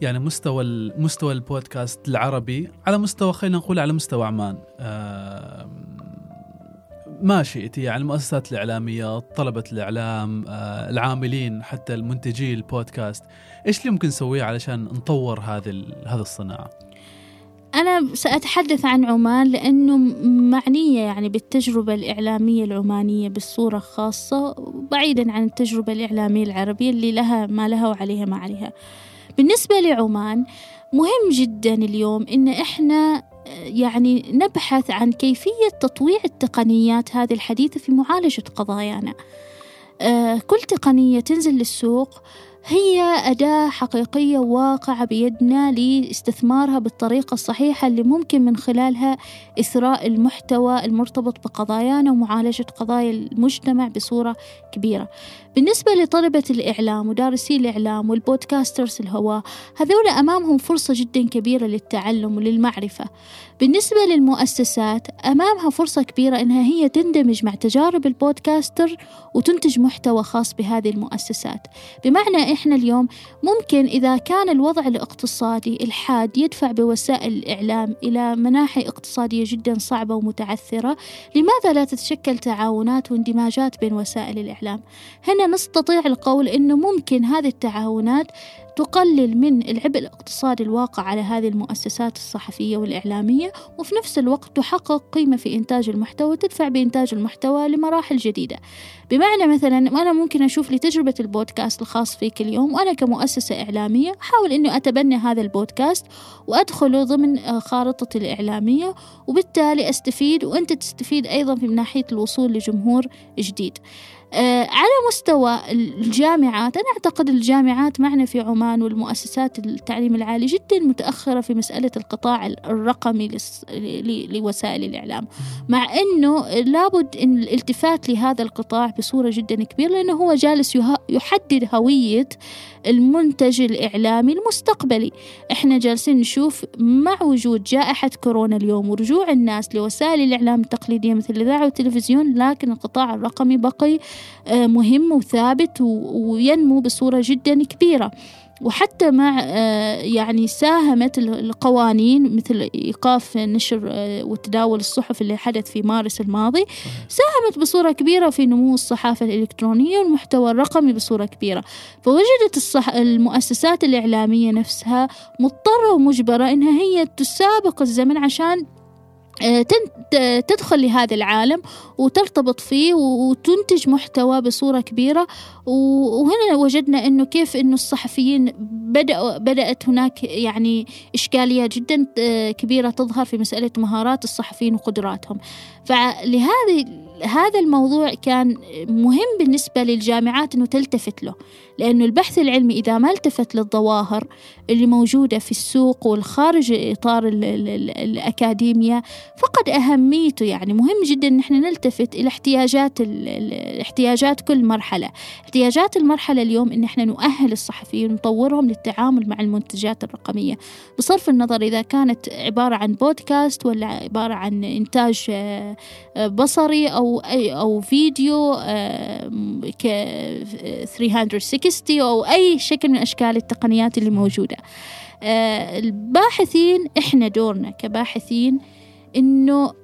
يعني مستوى مستوى البودكاست العربي على مستوى خلينا نقول على مستوى عمان. ماشي انت يعني المؤسسات الإعلامية طلبة الإعلام آه، العاملين حتى المنتجي البودكاست إيش اللي ممكن نسويه علشان نطور هذه هذه الصناعة؟
أنا سأتحدث عن عمان لأنه معنية يعني بالتجربة الإعلامية العمانية بالصورة خاصة بعيدا عن التجربة الإعلامية العربية اللي لها ما لها وعليها ما عليها. بالنسبة لعمان مهم جدا اليوم إن إحنا يعني نبحث عن كيفية تطويع التقنيات هذه الحديثة في معالجة قضايانا. آه، كل تقنية تنزل للسوق هي أداة حقيقية واقعة بيدنا لاستثمارها بالطريقة الصحيحة اللي ممكن من خلالها إثراء المحتوى المرتبط بقضايانا ومعالجة قضايا المجتمع بصورة كبيرة. بالنسبة لطلبة الإعلام ودارسي الإعلام والبودكاسترز الهواء هذول أمامهم فرصة جدا كبيرة للتعلم وللمعرفة. بالنسبة للمؤسسات أمامها فرصة كبيرة إنها هي تندمج مع تجارب البودكاستر وتنتج محتوى خاص بهذه المؤسسات. بمعنى إحنا اليوم ممكن إذا كان الوضع الاقتصادي الحاد يدفع بوسائل الإعلام إلى مناحي اقتصادية جدا صعبة ومتعثرة لماذا لا تتشكل تعاونات واندماجات بين وسائل الإعلام؟ هنا نستطيع القول أنه ممكن هذه التعاونات تقلل من العبء الاقتصادي الواقع على هذه المؤسسات الصحفية والإعلامية وفي نفس الوقت تحقق قيمة في إنتاج المحتوى وتدفع بإنتاج المحتوى لمراحل جديدة. بمعنى مثلا أنا ممكن أشوف لي تجربة البودكاست الخاص فيك اليوم وأنا كمؤسسة إعلامية أحاول أني أتبنى هذا البودكاست وأدخله ضمن آه، خارطتي الإعلامية وبالتالي أستفيد وأنت تستفيد أيضا في ناحية الوصول لجمهور جديد. على مستوى الجامعات أنا أعتقد الجامعات معنا في عمان والمؤسسات التعليم العالي جدا متأخرة في مسألة القطاع الرقمي لوسائل الإعلام مع أنه لابد أن الالتفات لهذا القطاع بصورة جدا كبيرة لأنه هو جالس يحدد هوية المنتج الإعلامي المستقبلي. إحنا جالسين نشوف مع وجود جائحة كورونا اليوم ورجوع الناس لوسائل الإعلام التقليدية مثل الإذاعة والتلفزيون لكن القطاع الرقمي بقي آه، مهم وثابت وينمو بصورة جدا كبيرة. وحتى مع آه، يعني ساهمت القوانين مثل إيقاف نشر آه، وتداول الصحف اللي حدث في مارس الماضي ساهمت بصورة كبيرة في نمو الصحافة الإلكترونية والمحتوى الرقمي بصورة كبيرة. فوجدت الصح... المؤسسات الإعلامية نفسها مضطرة ومجبرة إنها هي تسابق الزمن عشان آه، تدخل لهذا العالم وترتبط فيه وتنتج محتوى بصورة كبيرة وهنا وجدنا إنه كيف إنه الصحفيين بدأوا بدأت هناك يعني اشكاليات جدا آه، كبيرة تظهر في مسألة مهارات الصحفيين وقدراتهم. فلهذه هذا الموضوع كان مهم بالنسبة للجامعات أنه تلتفت له. لأنه البحث العلمي إذا ما التفت للظواهر اللي موجودة في السوق والخارج إطار الأكاديمية فقد أهميته. يعني مهم جدا أن إحنا نلتفت إلى احتياجات احتياجات كل مرحلة. احتياجات المرحلة اليوم أن إحنا نؤهل الصحفيين ونطورهم للتعامل مع المنتجات الرقمية. بصرف النظر إذا كانت عبارة عن بودكاست ولا عبارة عن إنتاج آه، بصري أو أي أو فيديو ك 360 أو أي شكل من أشكال التقنيات اللي موجودة. آه، الباحثين إحنا دورنا كباحثين إنه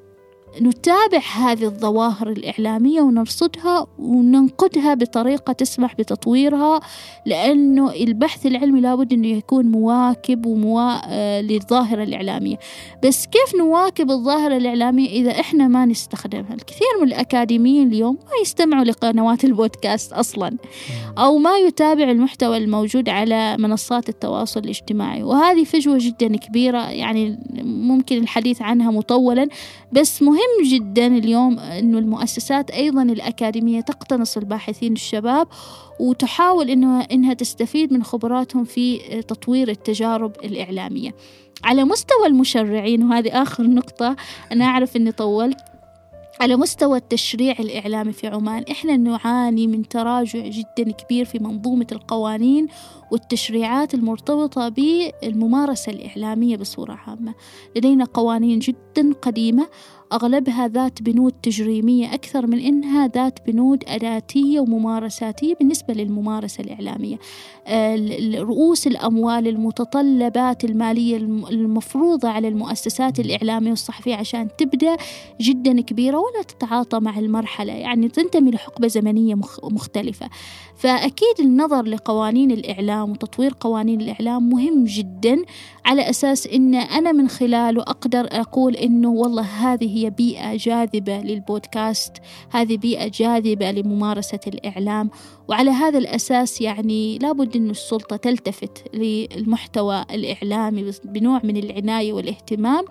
نتابع هذه الظواهر الإعلامية ونرصدها وننقدها بطريقة تسمح بتطويرها لأنه البحث العلمي لابد أنه يكون مواكب وموا... آه، للظاهرة الإعلامية. بس كيف نواكب الظاهرة الإعلامية إذا إحنا ما نستخدمها؟ الكثير من الأكاديميين اليوم ما يستمعوا لقنوات البودكاست أصلا أو ما يتابع المحتوى الموجود على منصات التواصل الاجتماعي. وهذه فجوة جدا كبيرة يعني ممكن الحديث عنها مطولا بس مهم مهم جدا اليوم أنه المؤسسات أيضا الأكاديمية تقتنص الباحثين الشباب وتحاول إنه إنها تستفيد من خبراتهم في تطوير التجارب الإعلامية. على مستوى المشرعين وهذه آخر نقطة أنا أعرف أني طولت على مستوى التشريع الإعلامي في عمان إحنا نعاني من تراجع جدا كبير في منظومة القوانين والتشريعات المرتبطة بالممارسة الإعلامية بصورة عامة. لدينا قوانين جدا قديمة أغلبها ذات بنود تجريمية أكثر من إنها ذات بنود أداتية وممارساتية بالنسبة للممارسة الإعلامية. رؤوس الأموال المتطلبات المالية المفروضة على المؤسسات الإعلامية والصحفية عشان تبدأ جدا كبيرة ولا تتعاطى مع المرحلة يعني تنتمي لحقبة زمنية مختلفة. فأكيد النظر لقوانين الإعلام وتطوير قوانين الإعلام مهم جدا على أساس أن أنا من خلاله أقدر أقول أنه والله هذه هي بيئة جاذبة للبودكاست هذه بيئة جاذبة لممارسة الإعلام وعلى هذا الأساس يعني لابد أن السلطة تلتفت للمحتوى الإعلامي بنوع من العناية والاهتمام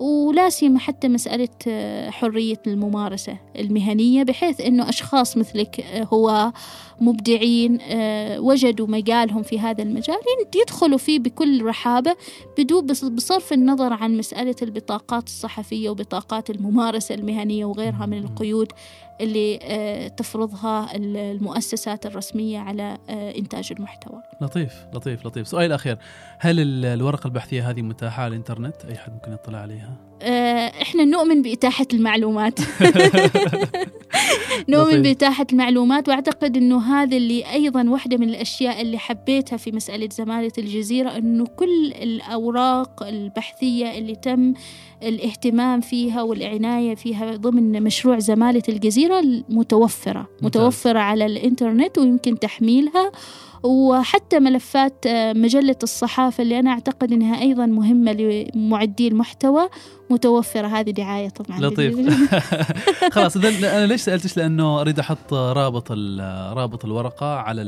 ولا سيما حتى مسألة آه، حرية الممارسة المهنية بحيث أنه أشخاص مثلك آه، هو مبدعين آه، وجدوا مجالهم في هذا المجال يدخلوا فيه بكل رحابة بصرف النظر عن مسألة البطاقات الصحفية وبطاقات الممارسة المهنية وغيرها من القيود اللي آه، تفرضها المؤسسات الرسمية على آه، إنتاج المحتوى.
لطيف لطيف لطيف. سؤال أخير. هل الورقة البحثية هذه متاحة على الإنترنت؟ أي حد ممكن يطلع عليها؟
آه، إحنا نؤمن بإتاحة المعلومات. نؤمن بإتاحة المعلومات وأعتقد أنه هذا اللي أيضا واحدة من الأشياء اللي حبيتها في مسألة زمالة الجزيرة أنه كل الأوراق البحثية اللي تم الاهتمام فيها والعناية فيها ضمن مشروع زمالة الجزيرة متوفرة متوفرة على الإنترنت ويمكن تحميلها. وحتى ملفات آه، مجلة الصحافة اللي أنا أعتقد أنها أيضا مهمة لمعدي المحتوى متوفرة. هذه دعاية طبعا
لطيف. خلاص أنا ليش سألتش؟ لأنه أريد أحط رابط رابط الورقة على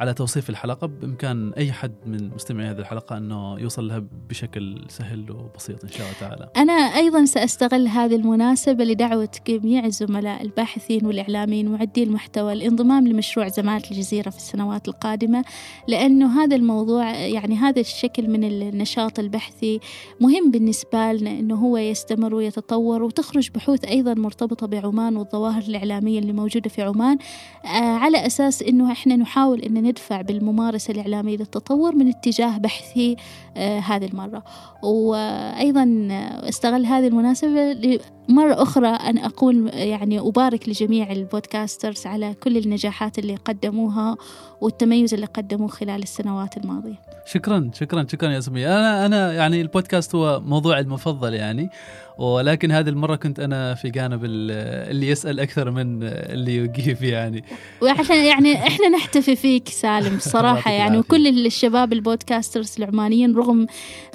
على توصيف الحلقة بإمكان أي حد من مستمعي هذه الحلقة أنه يوصل لها بشكل سهل وبسيط إن شاء الله تعالى.
أنا أيضا سأستغل هذه المناسبة لدعوة جميع الزملاء الباحثين والإعلاميين معدي المحتوى الانضمام لمشروع زمالة الجزيرة في السنوات القادمة لأنه هذا الموضوع يعني هذا الشكل من النشاط البحثي مهم بالنسبة لنا أنه هو يستمر ويتطور وتخرج بحوث أيضا مرتبطة بعمان والظواهر الإعلامية اللي موجودة في عمان. آه، على أساس أنه إحنا نحاول أن ندفع بالممارسة الإعلامية للتطور من اتجاه بحثي آه، هذه المرة. وأيضا استغل هذه المناسبة مرة أخرى أن أقول يعني أبارك لجميع ال podcasters على كل النجاحات اللي قدموها والتميز اللي قدموه خلال السنوات الماضية.
شكرا شكرا شكرا يا سمية. أنا أنا يعني البودكاست هو موضوعي المفضل يعني. ولكن هذه المرة كنت أنا في جانب اللي يسأل أكثر من اللي يجيب يعني.
وعشان يعني إحنا نحتفي فيك سالم الصراحة يعني وكل الشباب ال podcasters العمانيين رغم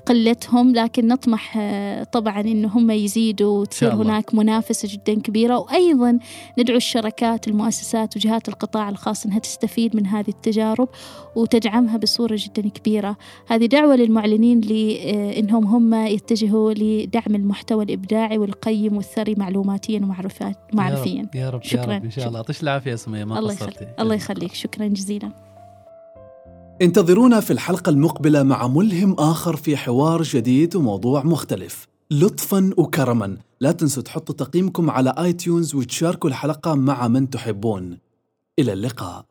قلتهم لكن نطمح آه، طبعا إن هم يزيدوا وتصير هناك منافسة جدا كبيرة. وأيضا ندعو الشركات المؤسسات وجهات القطاع الخاص أنها تستفيد من هذه التجارب وتدعمها بصورة جدا كبيرة. هذه دعوة للمعلنين لأنهم آه، هم يتجهوا لدعم المحتوى الإبداعي والقيم والثري معلوماتيا ومعرفيا
يا رب شكرا يا رب إن شاء الله. يعطيك العافية سمية. ما
الله يخليك الله يخليك. شكرا جزيلا.
انتظرونا في الحلقة المقبلة مع ملهم آخر في حوار جديد وموضوع مختلف. لطفا وكرما. لا تنسوا تحطوا تقييمكم على آي تيونز وتشاركوا الحلقة مع من تحبون. إلى اللقاء.